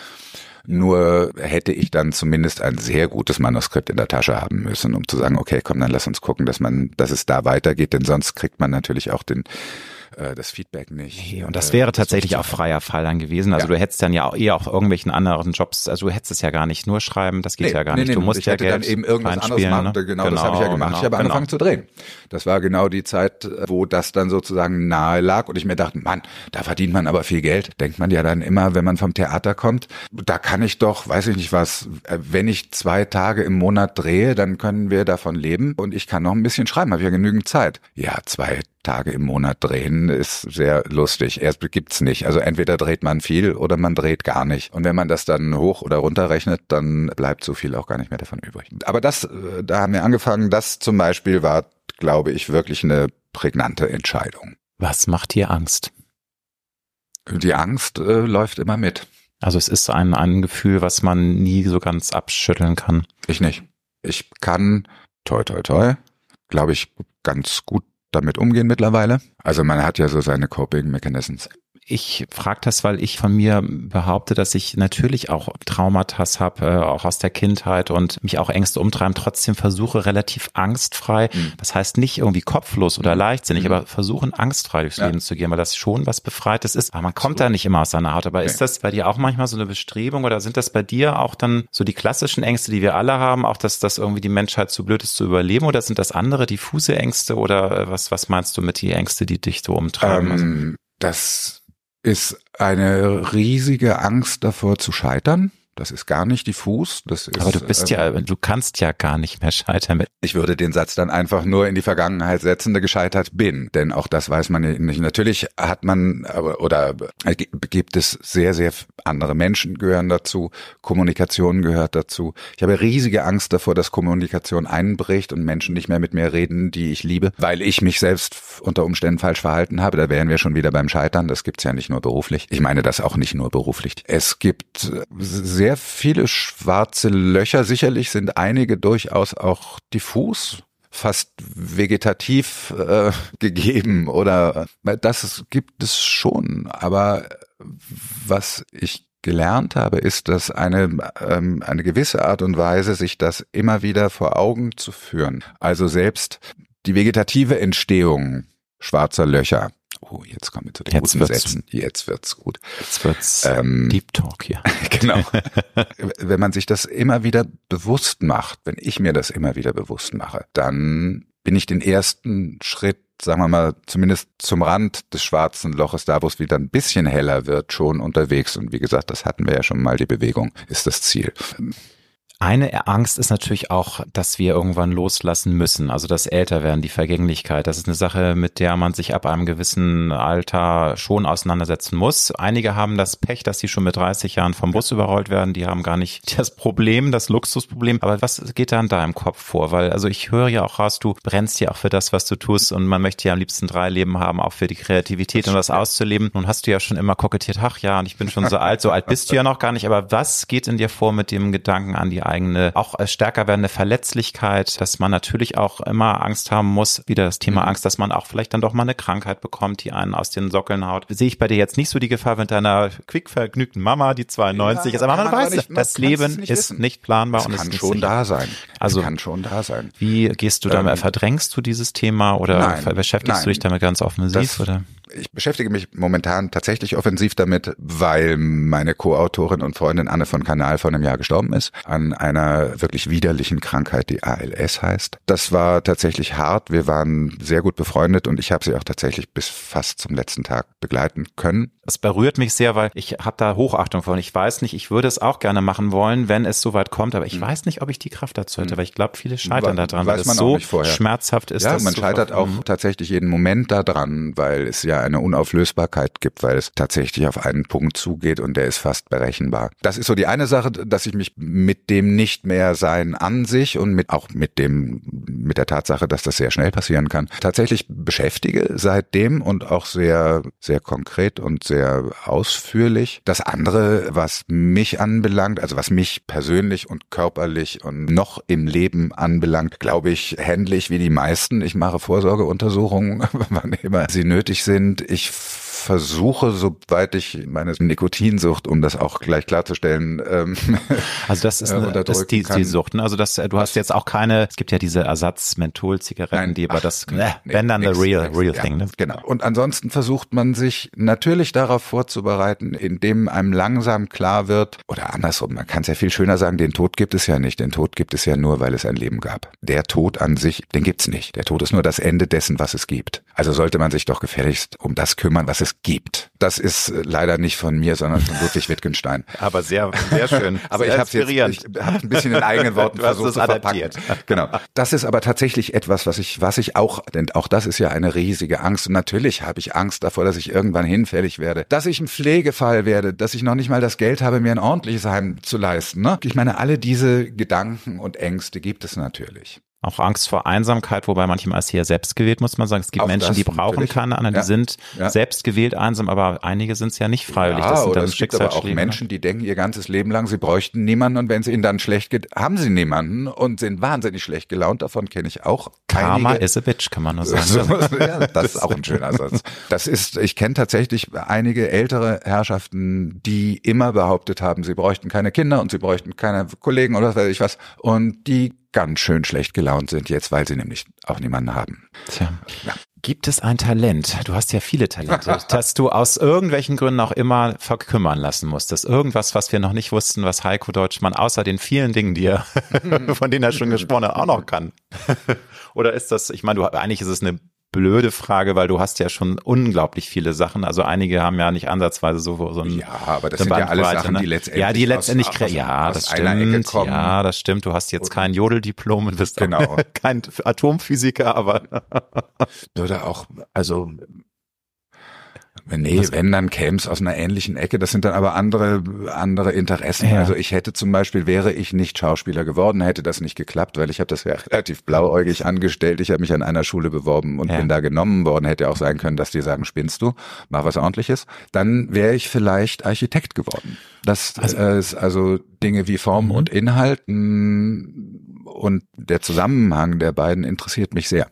Nur hätte ich dann zumindest ein sehr gutes Manuskript in der Tasche haben müssen, um zu sagen, okay, komm, dann lass uns gucken, dass man, dass es da weitergeht, denn sonst kriegt man natürlich auch den äh, das Feedback nicht. Nee, und das wäre tatsächlich auch freier Fall dann gewesen. Also ja. du hättest dann ja auch eher auch irgendwelchen anderen Jobs, also du hättest es ja gar nicht nur schreiben, das geht nee, ja gar nee, nicht. Du musst ich ja hätte Geld dann eben irgendwas anderes machen. Ne? Genau, genau, das habe ich ja gemacht. Genau, ich habe genau. angefangen zu drehen. Das war genau die Zeit, wo das dann sozusagen nahe lag und ich mir dachte, Mann, da verdient man aber viel Geld. Denkt man ja dann immer, wenn man vom Theater kommt, da kann ich doch, weiß ich nicht was, äh, wenn ich zwei Tage im Monat drehe, dann können wir davon leben und ich kann noch ein bisschen schreiben, habe ja genügend Zeit. Ja, zwei Tage im Monat drehen ist sehr lustig. Erst gibt's nicht. Also entweder dreht man viel oder man dreht gar nicht. Und wenn man das dann hoch oder runter rechnet, dann bleibt so viel auch gar nicht mehr davon übrig. Aber das, äh, da haben wir angefangen. Das zum Beispiel war, glaube ich, wirklich eine prägnante Entscheidung. Was macht dir Angst? Die Angst äh, läuft immer mit. Also es ist ein, ein Gefühl, was man nie so ganz abschütteln kann. Ich nicht. Ich kann, toi, toi, toi, glaube ich, ganz gut damit umgehen mittlerweile. Also man hat ja so seine Coping Mechanisms. Ich frage das, weil ich von mir behaupte, dass ich natürlich auch Traumata habe, äh, auch aus der Kindheit und mich auch Ängste umtreiben, trotzdem versuche relativ angstfrei, mhm. das heißt nicht irgendwie kopflos oder mhm. leichtsinnig, mhm. aber versuchen angstfrei durchs ja. Leben zu gehen, weil das schon was Befreites ist. Aber man kommt Absolut. da nicht immer aus seiner Haut. Aber okay. ist das bei dir auch manchmal so eine Bestrebung oder sind das bei dir auch dann so die klassischen Ängste, die wir alle haben, auch dass das irgendwie die Menschheit zu blöd ist zu überleben oder sind das andere diffuse Ängste oder äh, was, was meinst du mit die Ängste, die dich so umtreiben? Ähm, das ist eine riesige Angst davor zu scheitern. Das ist gar nicht diffus. Das ist, Aber du bist ja, äh, du kannst ja gar nicht mehr scheitern. Ich würde den Satz dann einfach nur in die Vergangenheit setzen, der gescheitert bin. Denn auch das weiß man nicht. Natürlich hat man, oder gibt es sehr, sehr andere Menschen gehören dazu. Kommunikation gehört dazu. Ich habe riesige Angst davor, dass Kommunikation einbricht und Menschen nicht mehr mit mir reden, die ich liebe, weil ich mich selbst unter Umständen falsch verhalten habe. Da wären wir schon wieder beim Scheitern. Das gibt's ja nicht nur beruflich. Ich meine das auch nicht nur beruflich. Es gibt sehr sehr viele schwarze Löcher. Sicherlich sind einige durchaus auch diffus fast vegetativ äh, gegeben oder äh, das gibt es schon. Aber was ich gelernt habe, ist, dass eine, ähm, eine gewisse Art und Weise, sich das immer wieder vor Augen zu führen. Also selbst die vegetative Entstehung schwarzer Löcher Oh, jetzt kommen wir zu den jetzt guten Sätzen. Jetzt wird's gut. Jetzt wird's ähm, Deep Talk hier. genau. wenn man sich das immer wieder bewusst macht, wenn ich mir das immer wieder bewusst mache, dann bin ich den ersten Schritt sagen wir mal, zumindest zum Rand des schwarzen Loches, da wo es wieder ein bisschen heller wird, schon unterwegs. Und wie gesagt, das hatten wir ja schon mal, die Bewegung ist das Ziel. Eine Angst ist natürlich auch, dass wir irgendwann loslassen müssen. Also das Älterwerden, die Vergänglichkeit. Das ist eine Sache, mit der man sich ab einem gewissen Alter schon auseinandersetzen muss. Einige haben das Pech, dass sie schon mit 30 Jahren vom Bus überrollt werden. Die haben gar nicht das Problem, das Luxusproblem. Aber was geht da in deinem Kopf vor? Weil, also ich höre ja auch raus, du brennst ja auch für das, was du tust. Und man möchte ja am liebsten drei Leben haben, auch für die Kreativität und das auszuleben. Nun hast du ja schon immer kokettiert, ach ja, und ich bin schon so alt. So alt bist du ja noch gar nicht. Aber was geht in dir vor mit dem Gedanken an die eigene, auch stärker werdende Verletzlichkeit, dass man natürlich auch immer Angst haben muss, wieder das Thema mhm. Angst, dass man auch vielleicht dann doch mal eine Krankheit bekommt, die einen aus den Sockeln haut. Sehe ich bei dir jetzt nicht so die Gefahr mit deiner quick vergnügten Mama, die 92 ja, ist, aber man weiß, nicht, das Leben nicht ist wissen. nicht planbar das und kann ist schon sicher. da sein. Also kann schon da sein. Wie gehst du damit? Ähm, verdrängst du dieses Thema oder nein, beschäftigst nein, du dich damit ganz offensiv? Das, oder? Ich beschäftige mich momentan tatsächlich offensiv damit, weil meine Co-Autorin und Freundin Anne von Kanal vor einem Jahr gestorben ist an einer wirklich widerlichen Krankheit, die ALS heißt. Das war tatsächlich hart. Wir waren sehr gut befreundet und ich habe sie auch tatsächlich bis fast zum letzten Tag begleiten können. Das berührt mich sehr, weil ich habe da Hochachtung vor. Ich weiß nicht, ich würde es auch gerne machen wollen, wenn es soweit kommt, aber ich hm. weiß nicht, ob ich die Kraft dazu hätte, hm. weil ich glaube, viele scheitern daran, weil es so schmerzhaft ist. Ja, man scheitert auch tatsächlich jeden Moment daran, weil es ja eine Unauflösbarkeit gibt, weil es tatsächlich auf einen Punkt zugeht und der ist fast berechenbar. Das ist so die eine Sache, dass ich mich mit dem nicht mehr sein an sich und mit auch mit dem mit der Tatsache, dass das sehr schnell passieren kann, tatsächlich beschäftige seitdem und auch sehr sehr konkret und sehr ausführlich. Das andere, was mich anbelangt, also was mich persönlich und körperlich und noch im Leben anbelangt, glaube ich, händlich wie die meisten. Ich mache Vorsorgeuntersuchungen, wann immer sie nötig sind. Ich versuche, soweit ich meine Nikotinsucht, um das auch gleich klarzustellen, ähm, also das ist, eine, das ist die, die Sucht. Ne? Also das, du hast jetzt auch keine, es gibt ja diese Ersatz-Menthol-Zigaretten, die aber das, nee, wenn dann the real, real ja, thing. Ne? Genau. Und ansonsten versucht man sich natürlich darauf vorzubereiten, indem einem langsam klar wird, oder andersrum, man kann es ja viel schöner sagen, den Tod gibt es ja nicht. Den Tod gibt es ja nur, weil es ein Leben gab. Der Tod an sich, den gibt's nicht. Der Tod ist nur das Ende dessen, was es gibt. Also sollte man sich doch gefälligst um das kümmern, was es gibt. Das ist äh, leider nicht von mir, sondern von Ludwig Wittgenstein. Aber sehr, sehr schön. aber sehr ich habe jetzt ich hab ein bisschen in eigenen Worten versucht zu verpacken. Genau. Das ist aber tatsächlich etwas, was ich, was ich auch, denn auch das ist ja eine riesige Angst. Und natürlich habe ich Angst davor, dass ich irgendwann hinfällig werde, dass ich ein Pflegefall werde, dass ich noch nicht mal das Geld habe, mir ein ordentliches Heim zu leisten. Ne? Ich meine, alle diese Gedanken und Ängste gibt es natürlich. Auch Angst vor Einsamkeit, wobei manchmal ist hier selbst gewählt, muss man sagen. Es gibt auch Menschen, die brauchen natürlich. keine anderen, die ja. sind ja. selbst gewählt einsam, aber einige sind es ja nicht freiwillig. Ja, das sind dann es gibt aber auch ne? Menschen, die denken ihr ganzes Leben lang, sie bräuchten niemanden und wenn es ihnen dann schlecht geht, haben sie niemanden und sind wahnsinnig schlecht gelaunt. Davon kenne ich auch. Karma einige. is a bitch, kann man nur sagen. ja, das ist auch ein schöner Satz. Das ist, ich kenne tatsächlich einige ältere Herrschaften, die immer behauptet haben, sie bräuchten keine Kinder und sie bräuchten keine Kollegen oder was weiß ich was und die ganz schön schlecht gelaunt sind jetzt, weil sie nämlich auch niemanden haben. Tja. Ja. Gibt es ein Talent, du hast ja viele Talente, dass du aus irgendwelchen Gründen auch immer verkümmern lassen musstest? Irgendwas, was wir noch nicht wussten, was Heiko Deutschmann außer den vielen Dingen, die er, von denen er schon gesprochen hat, auch noch kann? Oder ist das, ich meine, du, eigentlich ist es eine blöde Frage, weil du hast ja schon unglaublich viele Sachen. Also einige haben ja nicht ansatzweise so, so ein Ja, aber das sind ja alles Sachen, ne? die letztendlich Ja, die letztendlich aus, aus, ja, das stimmt. Ja, das stimmt. Du hast jetzt kein Jodeldiplom und bist genau. kein Atomphysiker, aber würde auch also Nee, Was? wenn, dann käme aus einer ähnlichen Ecke. Das sind dann aber andere, andere Interessen. Ja. Also ich hätte zum Beispiel, wäre ich nicht Schauspieler geworden, hätte das nicht geklappt, weil ich habe das ja relativ blauäugig angestellt. Ich habe mich an einer Schule beworben und ja. bin da genommen worden. Hätte auch sein können, dass die sagen, spinnst du, mach was ordentliches. Dann wäre ich vielleicht Architekt geworden. Das also, äh, ist also Dinge wie Form mhm. und Inhalt und der Zusammenhang der beiden interessiert mich sehr.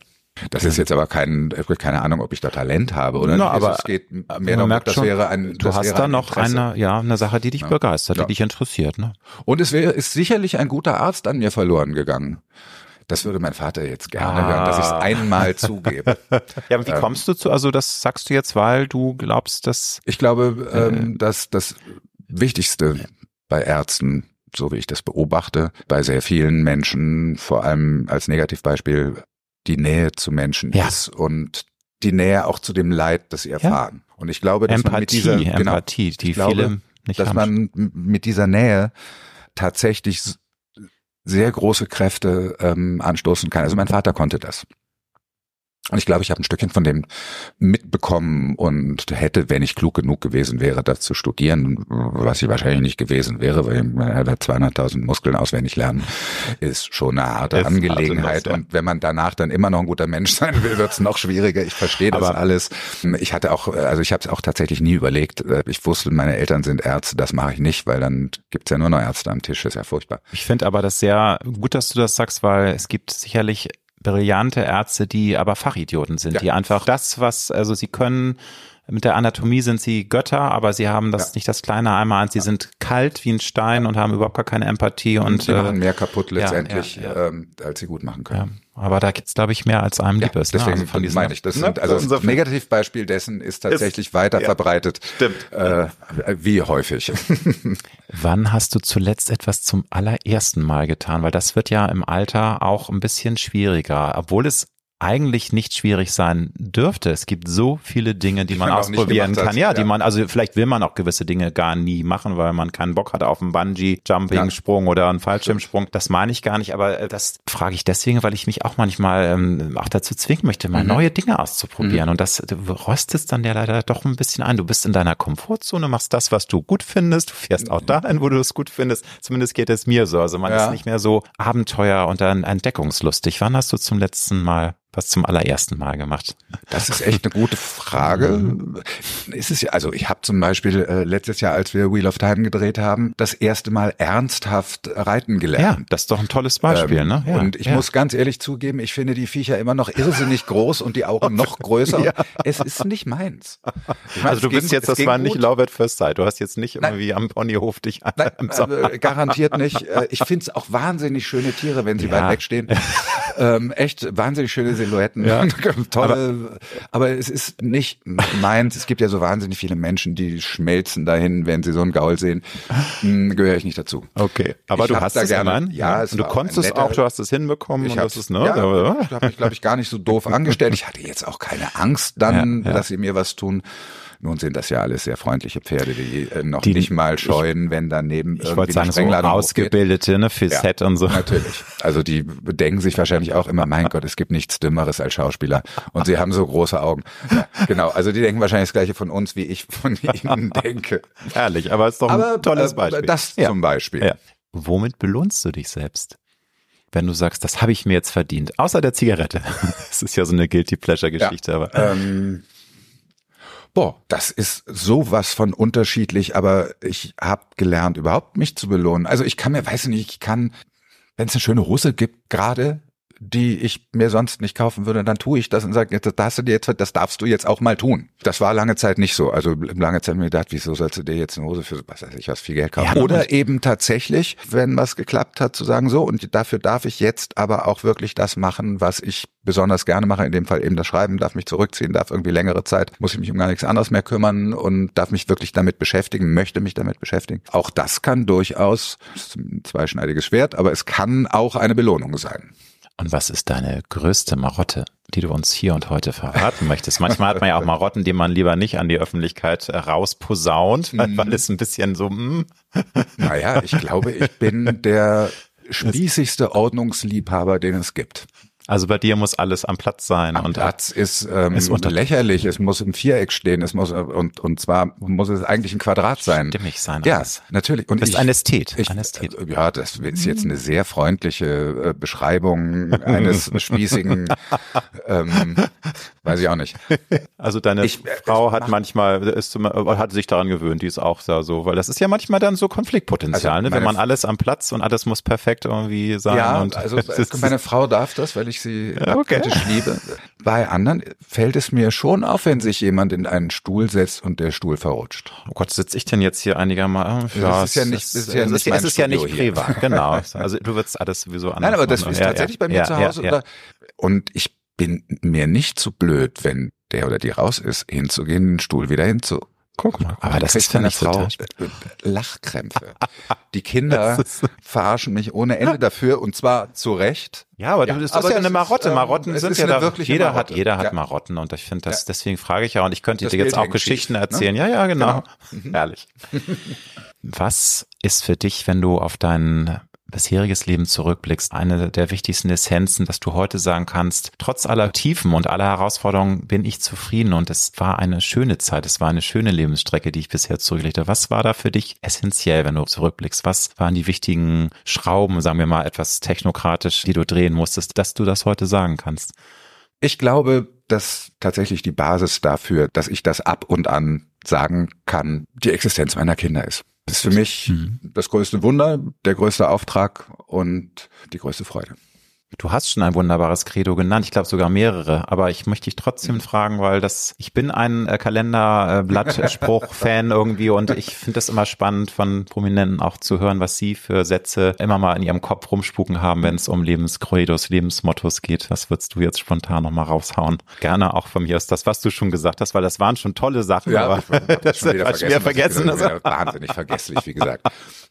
Das ist jetzt aber kein, keine Ahnung, ob ich da Talent habe oder no, aber es geht mehr darum, das schon, wäre ein, du hast da noch Interesse. eine, ja, eine Sache, die dich ja. begeistert, ja. die dich interessiert, ne? Und es wäre, ist sicherlich ein guter Arzt an mir verloren gegangen. Das würde mein Vater jetzt gerne ah. hören, dass ich es einmal zugebe. ja, aber wie ähm, kommst du zu, also das sagst du jetzt, weil du glaubst, dass... Ich glaube, ähm, dass das Wichtigste bei Ärzten so wie ich das beobachte, bei sehr vielen Menschen, vor allem als Negativbeispiel die Nähe zu Menschen ja. ist und die Nähe auch zu dem Leid, das sie erfahren. Ja. Und ich glaube, dass Empathie, man mit dieser genau, Empathie, die glaube, viele nicht dass haben. man mit dieser Nähe tatsächlich sehr große Kräfte ähm, anstoßen kann. Also mein Vater konnte das. Und ich glaube, ich habe ein Stückchen von dem mitbekommen und hätte, wenn ich klug genug gewesen wäre, das zu studieren, was ich wahrscheinlich nicht gewesen wäre, weil man 200.000 Muskeln auswendig lernen, ist schon eine harte ist Angelegenheit. Und wenn man danach dann immer noch ein guter Mensch sein will, wird es noch schwieriger. Ich verstehe das Aber alles. Ich hatte auch, also ich habe es auch tatsächlich nie überlegt. Ich wusste, meine Eltern sind Ärzte, das mache ich nicht, weil dann gibt's ja nur noch Ärzte am Tisch, ist ja furchtbar. Ich finde aber das sehr gut, dass du das sagst, weil es gibt sicherlich brillante Ärzte, die aber Fachidioten sind, ja. die einfach das, was, also sie können mit der Anatomie sind sie Götter, aber sie haben das ja. nicht das kleine einmal an. Sie ja. sind kalt wie ein Stein und haben überhaupt gar keine Empathie und, und sie machen äh, mehr kaputt letztendlich, ja, ähm, als sie gut machen können. Aber da gibt's glaube ich mehr als einem ja, Liebes. Ne? Deswegen ne? also von meine ich, das sind, also das Negativbeispiel dessen ist tatsächlich ist, weiter verbreitet. Stimmt. Äh, wie häufig. Wann hast du zuletzt etwas zum allerersten Mal getan? Weil das wird ja im Alter auch ein bisschen schwieriger, obwohl es eigentlich nicht schwierig sein dürfte. Es gibt so viele Dinge, die man ausprobieren kann. Hat, ja, die man, also vielleicht will man auch gewisse Dinge gar nie machen, weil man keinen Bock hat auf einen Bungee-Jumping-Sprung ja. oder einen Fallschirmsprung. Das meine ich gar nicht, aber äh, das frage ich deswegen, weil ich mich auch manchmal ähm, auch dazu zwingen möchte, mal mhm. neue Dinge auszuprobieren. Mhm. Und das du rostest dann ja leider doch ein bisschen ein. Du bist in deiner Komfortzone, machst das, was du gut findest, du fährst auch dahin, wo du es gut findest. Zumindest geht es mir so. Also man ja. ist nicht mehr so Abenteuer und dann entdeckungslustig. Wann hast du zum letzten Mal was zum allerersten Mal gemacht? Das ist echt eine gute Frage. ist es ja, also ich habe zum Beispiel äh, letztes Jahr, als wir Wheel of Time gedreht haben, das erste Mal ernsthaft reiten gelernt. Ja, das ist doch ein tolles Beispiel, ähm, ne? Ja, und ich ja. muss ganz ehrlich zugeben, ich finde die Viecher immer noch irrsinnig groß und die Augen noch größer. ja. Es ist nicht meins. Meine, also du bist jetzt, das war nicht Love at First Sight. Du hast jetzt nicht irgendwie Nein. am Ponyhof dich Nein, äh, garantiert nicht. Äh, ich finde es auch wahnsinnig schöne Tiere, wenn sie weit wegstehen. ähm, echt wahnsinnig schöne Silhouetten. Ja. Tolle, aber, aber, es ist nicht meins. Es gibt ja so wahnsinnig viele Menschen, die schmelzen dahin, wenn sie so einen Gaul sehen. Hm, gehöre ich nicht dazu. Okay, aber ich du hast es gerne. Ja, es und du konntest es auch, du hast es hinbekommen. Ich das ist, ne? Ja, ich habe mich, glaube ich, gar nicht so doof angestellt. Ich hatte jetzt auch keine Angst dann, ja, ja. dass sie mir was tun. Nun sind das ja alles sehr freundliche Pferde, die äh, noch die, nicht mal scheuen, ich, wenn daneben ich wollte sagen, so ausgebildete ne, für ja, Set und so. Natürlich. Also die denken sich wahrscheinlich auch immer, mein Gott, es gibt nichts Dümmeres als Schauspieler. Und sie haben so große Augen. Ja, genau. Also die denken wahrscheinlich das Gleiche von uns, wie ich von ihnen denke. Herrlich, aber es ist doch ein aber, tolles äh, Beispiel. Das ja. zum Beispiel. Ja. Womit belohnst du dich selbst? wenn du sagst, das habe ich mir jetzt verdient, außer der Zigarette. Das ist ja so eine guilty pleasure Geschichte, ja, aber ähm, Boah, das ist sowas von unterschiedlich, aber ich habe gelernt, überhaupt mich zu belohnen. Also ich kann mir, weiß nicht, ich kann, wenn es eine schöne Hose gibt, gerade die ich mir sonst nicht kaufen würde, dann tue ich das und sage, das, das, du jetzt, das darfst du jetzt auch mal tun. Das war lange Zeit nicht so. Also lange Zeit mir gedacht, wieso sollst du dir jetzt eine Hose für was weiß ich was viel Geld kaufen? Ja, Oder eben tatsächlich, wenn was geklappt hat, zu sagen, so und dafür darf ich jetzt aber auch wirklich das machen, was ich besonders gerne mache, in dem Fall eben das Schreiben, darf mich zurückziehen, darf irgendwie längere Zeit, muss ich mich um gar nichts anderes mehr kümmern und darf mich wirklich damit beschäftigen, möchte mich damit beschäftigen. Auch das kann durchaus, ein zweischneidiges Schwert, aber es kann auch eine Belohnung sein. Und was ist deine größte Marotte, die du uns hier und heute verraten möchtest? Manchmal hat man ja auch Marotten, die man lieber nicht an die Öffentlichkeit rausposaunt, mhm. weil es ein bisschen so. Mm. Naja, ich glaube, ich bin der spießigste Ordnungsliebhaber, den es gibt. Also bei dir muss alles am Platz sein. Am und Platz ist, ähm, ist lächerlich. Es muss im Viereck stehen. Es muss und und zwar muss es eigentlich ein Quadrat sein. Stimmig sein. Ja, alles. natürlich. Und du bist ich, ein Ästhet. Ich, ein Ästhet. Äh, ja, das ist jetzt eine sehr freundliche äh, Beschreibung eines spießigen. ähm, weiß ich auch nicht. Also deine ich, äh, Frau hat manchmal ist hat sich daran gewöhnt. Die ist auch so, weil das ist ja manchmal dann so Konfliktpotenzial, also ne? wenn man alles am Platz und alles muss perfekt irgendwie sein. Ja, und also meine Frau darf das, weil ich ich sie okay. liebe. Bei anderen fällt es mir schon auf, wenn sich jemand in einen Stuhl setzt und der Stuhl verrutscht. Oh Gott, sitze ich denn jetzt hier einigermaßen? Ja, es ist ja nicht, ist, ja nicht, es ist ja nicht privat, genau. Also du würdest alles sowieso anders Nein, aber das ist tatsächlich bei mir zu Hause. Und ich bin mir nicht zu so blöd, wenn der oder die raus ist, hinzugehen, den Stuhl wieder hinzu Guck mal. Aber das ist eine Frau. Lachkrämpfe. Die Kinder verarschen mich ohne Ende dafür und zwar zu Recht. Ja, aber ja, das ist ja eine Marotte. Ähm, Marotten sind ja da, jeder Marotte. hat, jeder hat ja. Marotten und ich finde das, ja. deswegen frage ich ja und ich könnte das dir jetzt auch Geschichten ne? erzählen. Ne? Ja, ja, genau. genau. Mhm. Herrlich. Was ist für dich, wenn du auf deinen bisheriges Leben zurückblickst, eine der wichtigsten Essenzen, dass du heute sagen kannst, trotz aller Tiefen und aller Herausforderungen bin ich zufrieden und es war eine schöne Zeit, es war eine schöne Lebensstrecke, die ich bisher zurückgelegt habe. Was war da für dich essentiell, wenn du zurückblickst? Was waren die wichtigen Schrauben, sagen wir mal etwas technokratisch, die du drehen musstest, dass du das heute sagen kannst? Ich glaube, dass tatsächlich die Basis dafür, dass ich das ab und an sagen kann, die Existenz meiner Kinder ist. Das ist für mich mhm. das größte Wunder, der größte Auftrag und die größte Freude. Du hast schon ein wunderbares Credo genannt, ich glaube sogar mehrere, aber ich möchte dich trotzdem fragen, weil das, ich bin ein äh, Kalenderblattspruch-Fan irgendwie und ich finde es immer spannend, von Prominenten auch zu hören, was sie für Sätze immer mal in ihrem Kopf rumspuken haben, wenn es um Lebenscredos, Lebensmottos geht. Was würdest du jetzt spontan nochmal raushauen? Gerne auch von mir aus das, was du schon gesagt hast, weil das waren schon tolle Sachen, ja, aber das war schwer vergessen. Das ist wahnsinnig vergesslich, wie gesagt.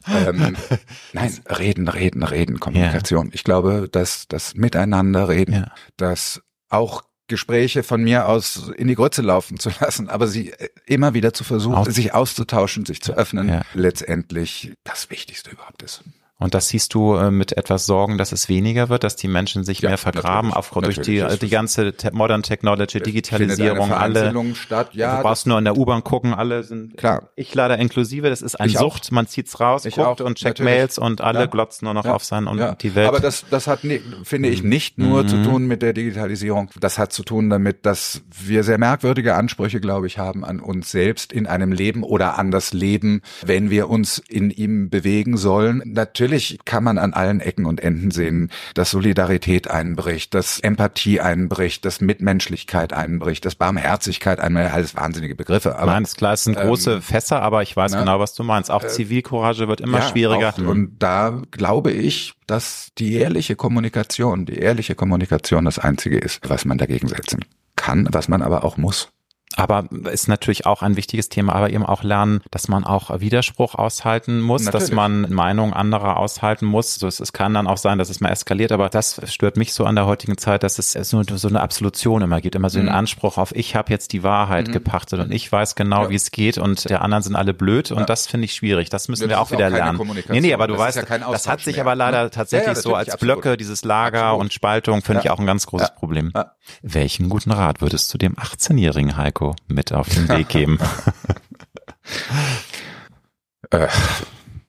Ähm, nein, reden, reden, reden, Kommunikation. Ja. Ich glaube, dass das Miteinander reden, ja. das auch Gespräche von mir aus in die Grütze laufen zu lassen, aber sie äh, immer wieder zu versuchen, Aus sich auszutauschen, sich zu öffnen, ja. letztendlich das Wichtigste überhaupt ist. Und das siehst du äh, mit etwas Sorgen, dass es weniger wird, dass die Menschen sich ja, mehr vergraben aufgrund durch die, die ganze te Modern Technology, Digitalisierung, alle. Statt. Ja, du brauchst nur in der U-Bahn gucken, alle sind klar. Ich leider inklusive, das ist eine Sucht, auch. man zieht's raus, ich guckt auch, und checkt natürlich. Mails und alle ja. glotzen nur noch ja. auf sein und ja. die Welt. Aber das, das hat, finde ich, nicht nur mhm. zu tun mit der Digitalisierung. Das hat zu tun damit, dass wir sehr merkwürdige Ansprüche, glaube ich, haben an uns selbst in einem Leben oder an das Leben, wenn wir uns in ihm bewegen sollen. Natürlich natürlich kann man an allen Ecken und Enden sehen, dass Solidarität einbricht, dass Empathie einbricht, dass Mitmenschlichkeit einbricht, dass Barmherzigkeit einbricht, alles wahnsinnige Begriffe. Aber, Nein, ist klar, es sind ähm, große Fässer, aber ich weiß ne? genau, was du meinst. Auch äh, Zivilcourage wird immer ja, schwieriger. Auch, und da glaube ich, dass die ehrliche Kommunikation, die ehrliche Kommunikation das Einzige ist, was man dagegen setzen kann, was man aber auch muss. Aber ist natürlich auch ein wichtiges Thema, aber eben auch lernen, dass man auch Widerspruch aushalten muss, natürlich. dass man Meinungen anderer aushalten muss. So, es, es, kann dann auch sein, dass es mal eskaliert, aber das stört mich so an der heutigen Zeit, dass es so, so eine Absolution immer gibt, immer so mhm. einen Anspruch auf, ich habe jetzt die Wahrheit mhm. gepachtet und ich weiß genau, ja. wie es geht und der anderen sind alle blöd und ja. das finde ich schwierig. Das müssen das wir auch wieder auch lernen. Nee, nee, aber du das weißt, ja das hat sich mehr. aber leider ne? tatsächlich so als absolut. Blöcke, dieses Lager absolut. und Spaltung finde ich auch ein ganz großes Problem. Welchen guten Rat würdest du dem 18-jährigen Heiko mit auf den Weg geben? äh,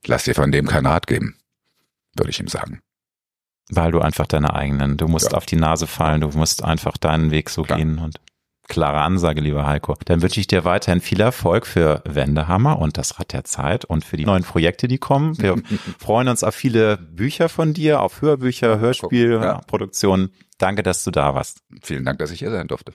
lass dir von dem keinen Rat geben, würde ich ihm sagen. Weil du einfach deine eigenen, du musst ja. auf die Nase fallen, du musst einfach deinen Weg so Klar. gehen und klare Ansage, lieber Heiko. Dann wünsche ich dir weiterhin viel Erfolg für Wendehammer und das Rad der Zeit und für die neuen Projekte, die kommen. Wir freuen uns auf viele Bücher von dir, auf Hörbücher, Hörspielproduktionen. Ja. Danke, dass du da warst. Vielen Dank, dass ich hier sein durfte.